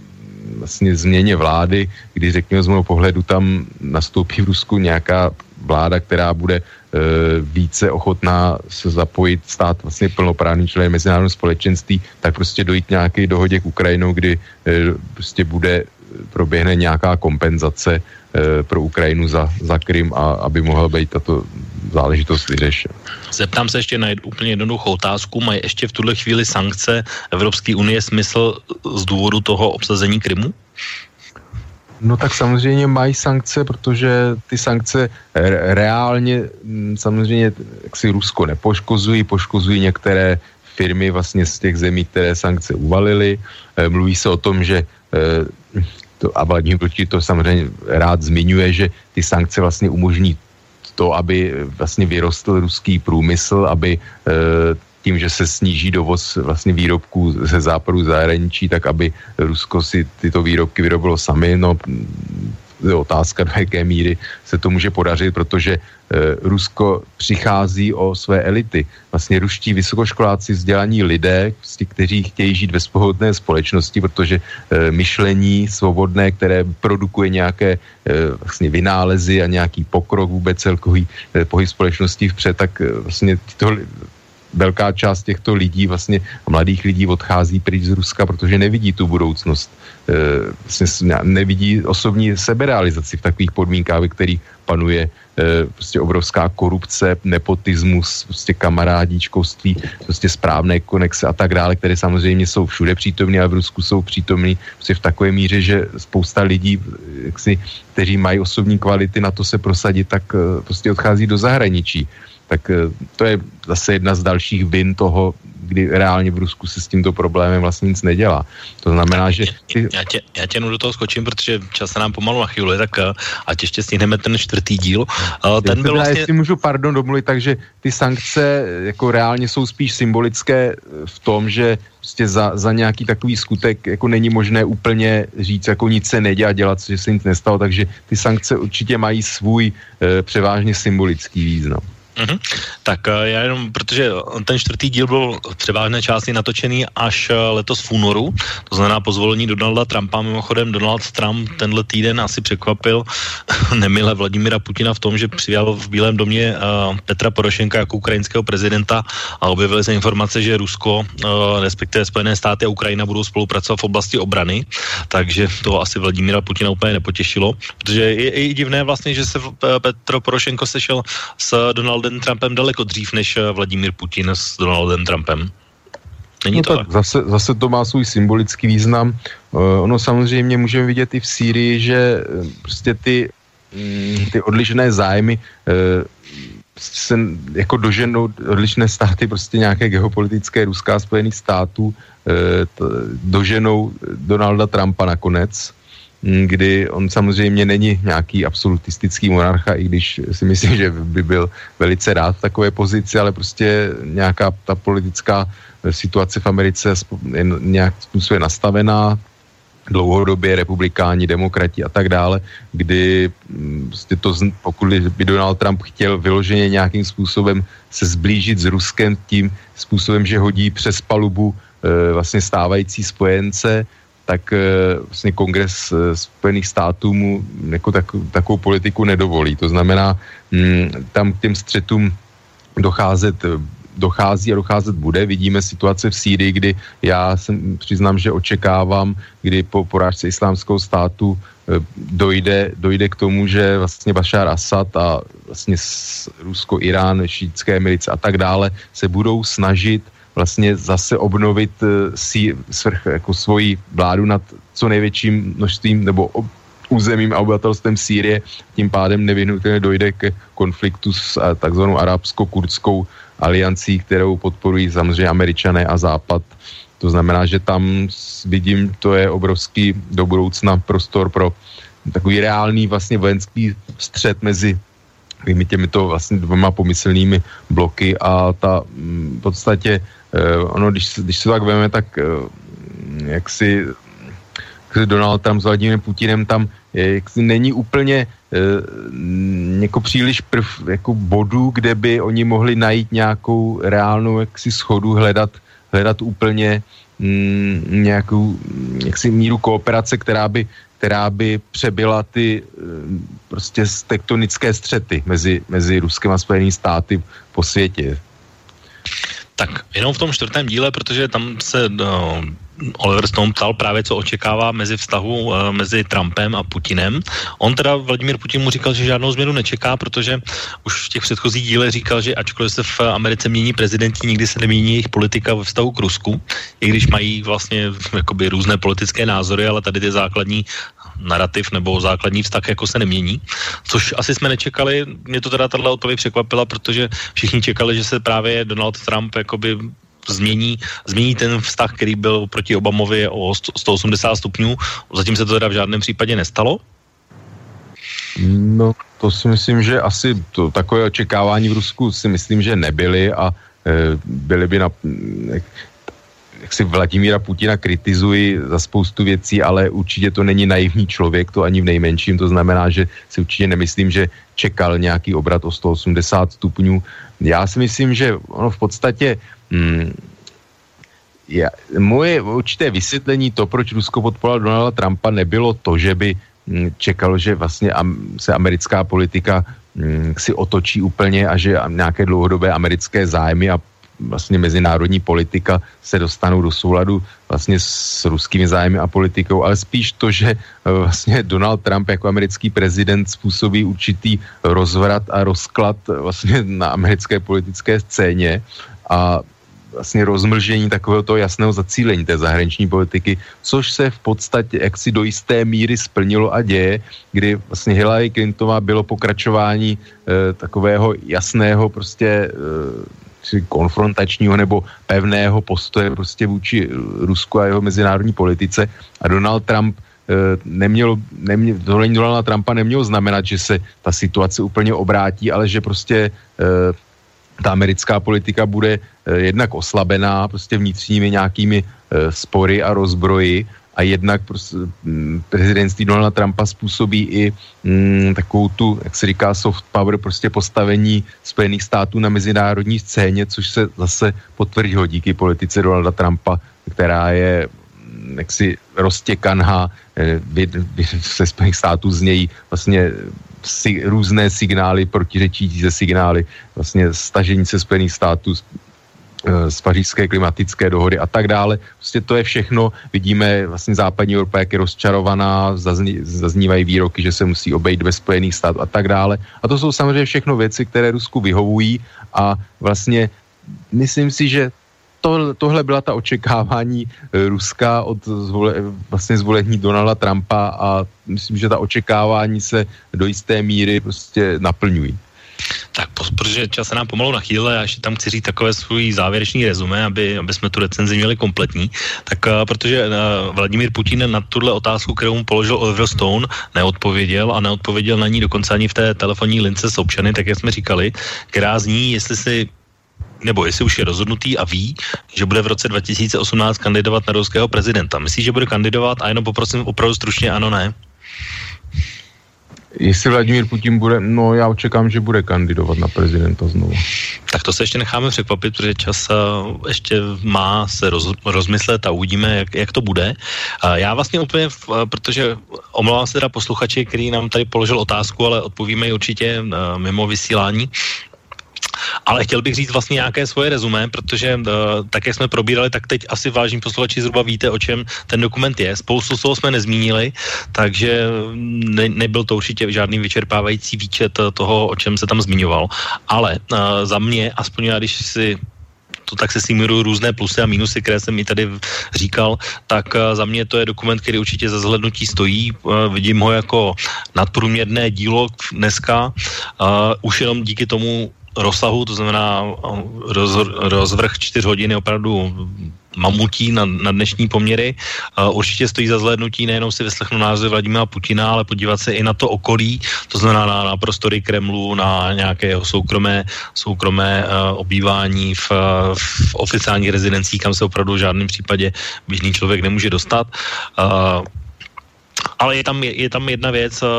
vlastně změně vlády, kdy řekněme z mého pohledu tam nastoupí v Rusku nějaká vláda, která bude uh, více ochotná se zapojit, stát vlastně plnoprávný člen mezinárodního společenství, tak prostě dojít nějaké dohodě k Ukrajinou, kdy uh, prostě bude proběhne nějaká kompenzace e, pro Ukrajinu za, za Krym a aby mohla být tato záležitost vyřešena. Zeptám se ještě na jed, úplně jednoduchou otázku. Mají ještě v tuhle chvíli sankce Evropské unie smysl z důvodu toho obsazení Krymu? No tak samozřejmě mají sankce, protože ty sankce reálně samozřejmě jak si Rusko nepoškozují, poškozují některé firmy vlastně z těch zemí, které sankce uvalily. E, mluví se o tom, že to, a Vladimír Putin to samozřejmě rád zmiňuje, že ty sankce vlastně umožní to, aby vlastně vyrostl ruský průmysl, aby e, tím, že se sníží dovoz vlastně výrobků ze západu zahraničí, tak aby Rusko si tyto výrobky vyrobilo sami. No, je otázka, do jaké míry se to může podařit, protože e, Rusko přichází o své elity. Vlastně ruští vysokoškoláci vzdělaní lidé, prostě, kteří chtějí žít ve svobodné společnosti, protože e, myšlení svobodné, které produkuje nějaké e, vlastně vynálezy a nějaký pokrok vůbec celkový pohyb společnosti vpřed, tak vlastně tyto velká část těchto lidí, vlastně mladých lidí odchází pryč z Ruska, protože nevidí tu budoucnost. E, vlastně nevidí osobní seberealizaci v takových podmínkách, ve kterých panuje e, prostě obrovská korupce, nepotismus, prostě kamarádíčkovství, prostě správné konexe a tak dále, které samozřejmě jsou všude přítomné a v Rusku jsou přítomné prostě v takové míře, že spousta lidí, jaksi, kteří mají osobní kvality na to se prosadit, tak prostě odchází do zahraničí tak eh, to je zase jedna z dalších vin toho, kdy reálně v Rusku se s tímto problémem vlastně nic nedělá. To znamená, že... Ty... Já, tě, já tě do toho skočím, protože čas se nám pomalu nachyluje, tak eh, ať ještě stihneme ten čtvrtý díl. Eh, ten byl vlastně... Jestli můžu, pardon, domluvit, takže ty sankce jako reálně jsou spíš symbolické v tom, že prostě za, za nějaký takový skutek jako není možné úplně říct, jako nic se nedělá, dělat, že se nic nestalo, takže ty sankce určitě mají svůj e, převážně symbolický význam. Mm-hmm. Tak eh, já jenom, protože ten čtvrtý díl byl v převážné části natočený až eh, letos v únoru, to znamená po zvolení Donalda Trumpa. Mimochodem Donald Trump tenhle týden asi překvapil (laughs) nemile Vladimira Putina v tom, že přijal v Bílém domě uh, Petra Porošenka jako ukrajinského prezidenta a objevily se informace, že Rusko, uh, respektive Spojené státy a Ukrajina budou spolupracovat v oblasti obrany, takže to asi Vladimira Putina úplně nepotěšilo, protože je, je divné vlastně, že se Petro Porošenko sešel s Donaldem Donaldem Trumpem daleko dřív než eh, Vladimír Putin s Donaldem Trumpem. Není no to tak, tak? Zase, zase to má svůj symbolický význam. Uh, ono samozřejmě můžeme vidět i v Sýrii, že eh, prostě ty, mm, ty odlišné zájmy uh, se jako doženou odlišné státy, prostě nějaké geopolitické Ruská spojených států, uh, doženou Donalda Trumpa nakonec kdy on samozřejmě není nějaký absolutistický monarcha, i když si myslím, že by byl velice rád v takové pozici, ale prostě nějaká ta politická situace v Americe je nějak způsobem nastavená, dlouhodobě republikáni, demokrati a tak dále, kdy prostě to, pokud by Donald Trump chtěl vyloženě nějakým způsobem se zblížit s Ruskem tím způsobem, že hodí přes palubu e, vlastně stávající spojence, tak e, vlastně kongres e, Spojených států mu jako tak, takovou politiku nedovolí. To znamená, m, tam k těm střetům docházet dochází a docházet bude. Vidíme situace v Sýrii, kdy já jsem, přiznám, že očekávám, kdy po porážce islámského státu eh, dojde, dojde k tomu, že vlastně Bashar Assad a vlastně Rusko, Irán, šítské milice a tak dále se budou snažit vlastně zase obnovit eh, si svrch, jako svoji vládu nad co největším množstvím nebo územím a obyvatelstvem Sýrie, tím pádem nevyhnutelně dojde ke konfliktu s eh, takzvanou arabsko-kurdskou aliancí, kterou podporují samozřejmě američané a západ. To znamená, že tam vidím, to je obrovský do budoucna prostor pro takový reálný vlastně vojenský střed mezi těmi těmito vlastně dvěma pomyslnými bloky a ta mm, v podstatě ono, když, když se tak veme, tak eh, jak si Donald Trump s Vladimírem Putinem tam jak si není úplně jako příliš prv, jako bodů, kde by oni mohli najít nějakou reálnou jaksi schodu, hledat, hledat úplně mm, nějakou jaksi míru kooperace, která by, která by přebyla ty prostě tektonické střety mezi, mezi Ruskem a Spojenými státy po světě. Tak jenom v tom čtvrtém díle, protože tam se no, Oliver Stone ptal právě, co očekává mezi vztahu uh, mezi Trumpem a Putinem. On teda, Vladimír Putin mu říkal, že žádnou změnu nečeká, protože už v těch předchozích dílech říkal, že ačkoliv se v Americe mění prezidenti, nikdy se nemění jejich politika ve vztahu k Rusku, i když mají vlastně jakoby různé politické názory, ale tady ty základní narrativ nebo základní vztah jako se nemění, což asi jsme nečekali. Mě to teda tato odpověď překvapila, protože všichni čekali, že se právě Donald Trump jakoby změní, změní ten vztah, který byl proti Obamovi o 180 stupňů. Zatím se to teda v žádném případě nestalo. No, to si myslím, že asi to, takové očekávání v Rusku si myslím, že nebyly a e, byly by na, jak si Vladimíra Putina kritizuji za spoustu věcí, ale určitě to není naivní člověk, to ani v nejmenším, to znamená, že si určitě nemyslím, že čekal nějaký obrat o 180 stupňů. Já si myslím, že ono v podstatě Hmm, já, moje určité vysvětlení to, proč Rusko podporoval Donalda Trumpa, nebylo to, že by hm, čekalo, že vlastně se americká politika hm, si otočí úplně a že nějaké dlouhodobé americké zájmy a vlastně mezinárodní politika se dostanou do souladu vlastně s ruskými zájmy a politikou, ale spíš to, že eh, vlastně Donald Trump jako americký prezident způsobí určitý rozvrat a rozklad vlastně na americké politické scéně a vlastně rozmlžení takového toho jasného zacílení té zahraniční politiky, což se v podstatě jaksi do jisté míry splnilo a děje, kdy vlastně Hillary Clintonová bylo pokračování e, takového jasného prostě e, konfrontačního nebo pevného postoje prostě vůči Rusku a jeho mezinárodní politice. A Donald Trump eh, nemělo, nemě, zvolení Donalda Trumpa nemělo znamenat, že se ta situace úplně obrátí, ale že prostě ta americká politika bude eh, jednak oslabená prostě vnitřními nějakými eh, spory a rozbroji a jednak prostě, mm, prezidentství Donalda Trumpa způsobí i mm, takovou tu, jak se říká, soft power, prostě postavení Spojených států na mezinárodní scéně, což se zase potvrdilo díky politice Donalda Trumpa, která je mm, jaksi roztěkaná, eh, se Spojených států z něj vlastně si, různé signály, protiřečící se signály, vlastně stažení se Spojených států z, eh, z pařížské klimatické dohody a tak dále. Prostě to je všechno. Vidíme vlastně západní Evropa, jak je rozčarovaná, zazní, zaznívají výroky, že se musí obejít ve Spojených států a tak dále. A to jsou samozřejmě všechno věci, které Rusku vyhovují a vlastně myslím si, že to, tohle byla ta očekávání eh, Ruska od zvole, vlastně zvolení Donalda Trumpa a myslím, že ta očekávání se do jisté míry prostě naplňují. Tak, protože čas se nám pomalu nachýlil, já ještě tam chci říct takové svůj závěrečný rezumé, aby, aby jsme tu recenzi měli kompletní. Tak uh, protože uh, Vladimír Putin na tuhle otázku, kterou mu položil Oliver Stone, neodpověděl a neodpověděl na ní dokonce ani v té telefonní lince s občany, tak jak jsme říkali, která zní, jestli si nebo jestli už je rozhodnutý a ví, že bude v roce 2018 kandidovat na ruského prezidenta. Myslí, že bude kandidovat a jenom poprosím opravdu stručně ano, ne? Jestli Vladimír Putin bude, no já očekám, že bude kandidovat na prezidenta znovu. Tak to se ještě necháme překvapit, protože čas uh, ještě má se roz, rozmyslet a uvidíme, jak, jak to bude. Uh, já vlastně úplně, uh, protože omlouvám se teda posluchači, který nám tady položil otázku, ale odpovíme ji určitě mimo vysílání. Ale chtěl bych říct vlastně nějaké svoje rezumé, protože uh, tak, jak jsme probírali, tak teď asi vážní posluchači zhruba víte, o čem ten dokument je. Spoustu toho jsme nezmínili, takže ne, nebyl to určitě žádný vyčerpávající výčet toho, o čem se tam zmiňoval. Ale uh, za mě, aspoň já, když si to tak se s ním různé plusy a minusy, které jsem mi tady říkal, tak za mě to je dokument, který určitě za zhlednutí stojí. Vidím ho jako nadprůměrné dílo dneska. Už jenom díky tomu rozsahu, to znamená roz, rozvrh čtyř hodiny opravdu mamutí na, na dnešní poměry. Uh, určitě stojí za zhlédnutí nejenom si vyslechnout názory Vladimira Putina, ale podívat se i na to okolí, to znamená na, na prostory Kremlu, na nějaké jeho soukromé, soukromé uh, obývání v, v oficiálních rezidencích, kam se opravdu v žádném případě běžný člověk nemůže dostat. Uh, ale je tam, je, je tam jedna věc, uh,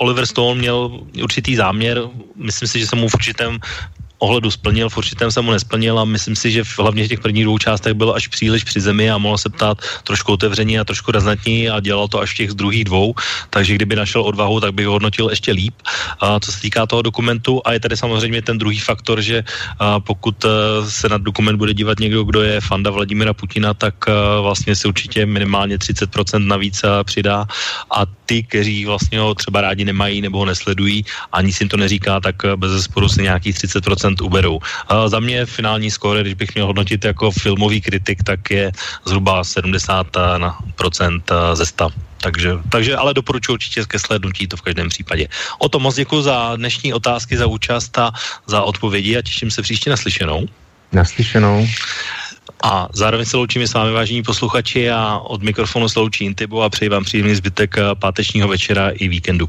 Oliver Stone měl určitý záměr, myslím si, že se mu v určitém ohledu splnil, v určitém se mu nesplnil a myslím si, že v, hlavně v těch prvních dvou částech bylo až příliš při zemi a mohl se ptát trošku otevření a trošku razantní a dělal to až v těch druhých dvou, takže kdyby našel odvahu, tak by ho hodnotil ještě líp. A co se týká toho dokumentu a je tady samozřejmě ten druhý faktor, že pokud e, se na dokument bude dívat někdo, kdo je fanda Vladimira Putina, tak e, vlastně si určitě minimálně 30% navíc e, přidá a ty, kteří vlastně ho třeba rádi nemají nebo ho nesledují a nic jim to neříká, tak bez zesporu si nějakých 30% 100% uberou. A za mě finální skóre, když bych měl hodnotit jako filmový kritik, tak je zhruba 70% ze 100. Takže, takže ale doporučuji určitě ke slednutí to v každém případě. O to moc děkuji za dnešní otázky, za účast a za odpovědi a těším se příště naslyšenou. Naslyšenou. A zároveň se loučíme s vámi, vážení posluchači, a od mikrofonu se loučí Intibo a přeji vám příjemný zbytek pátečního večera i víkendu.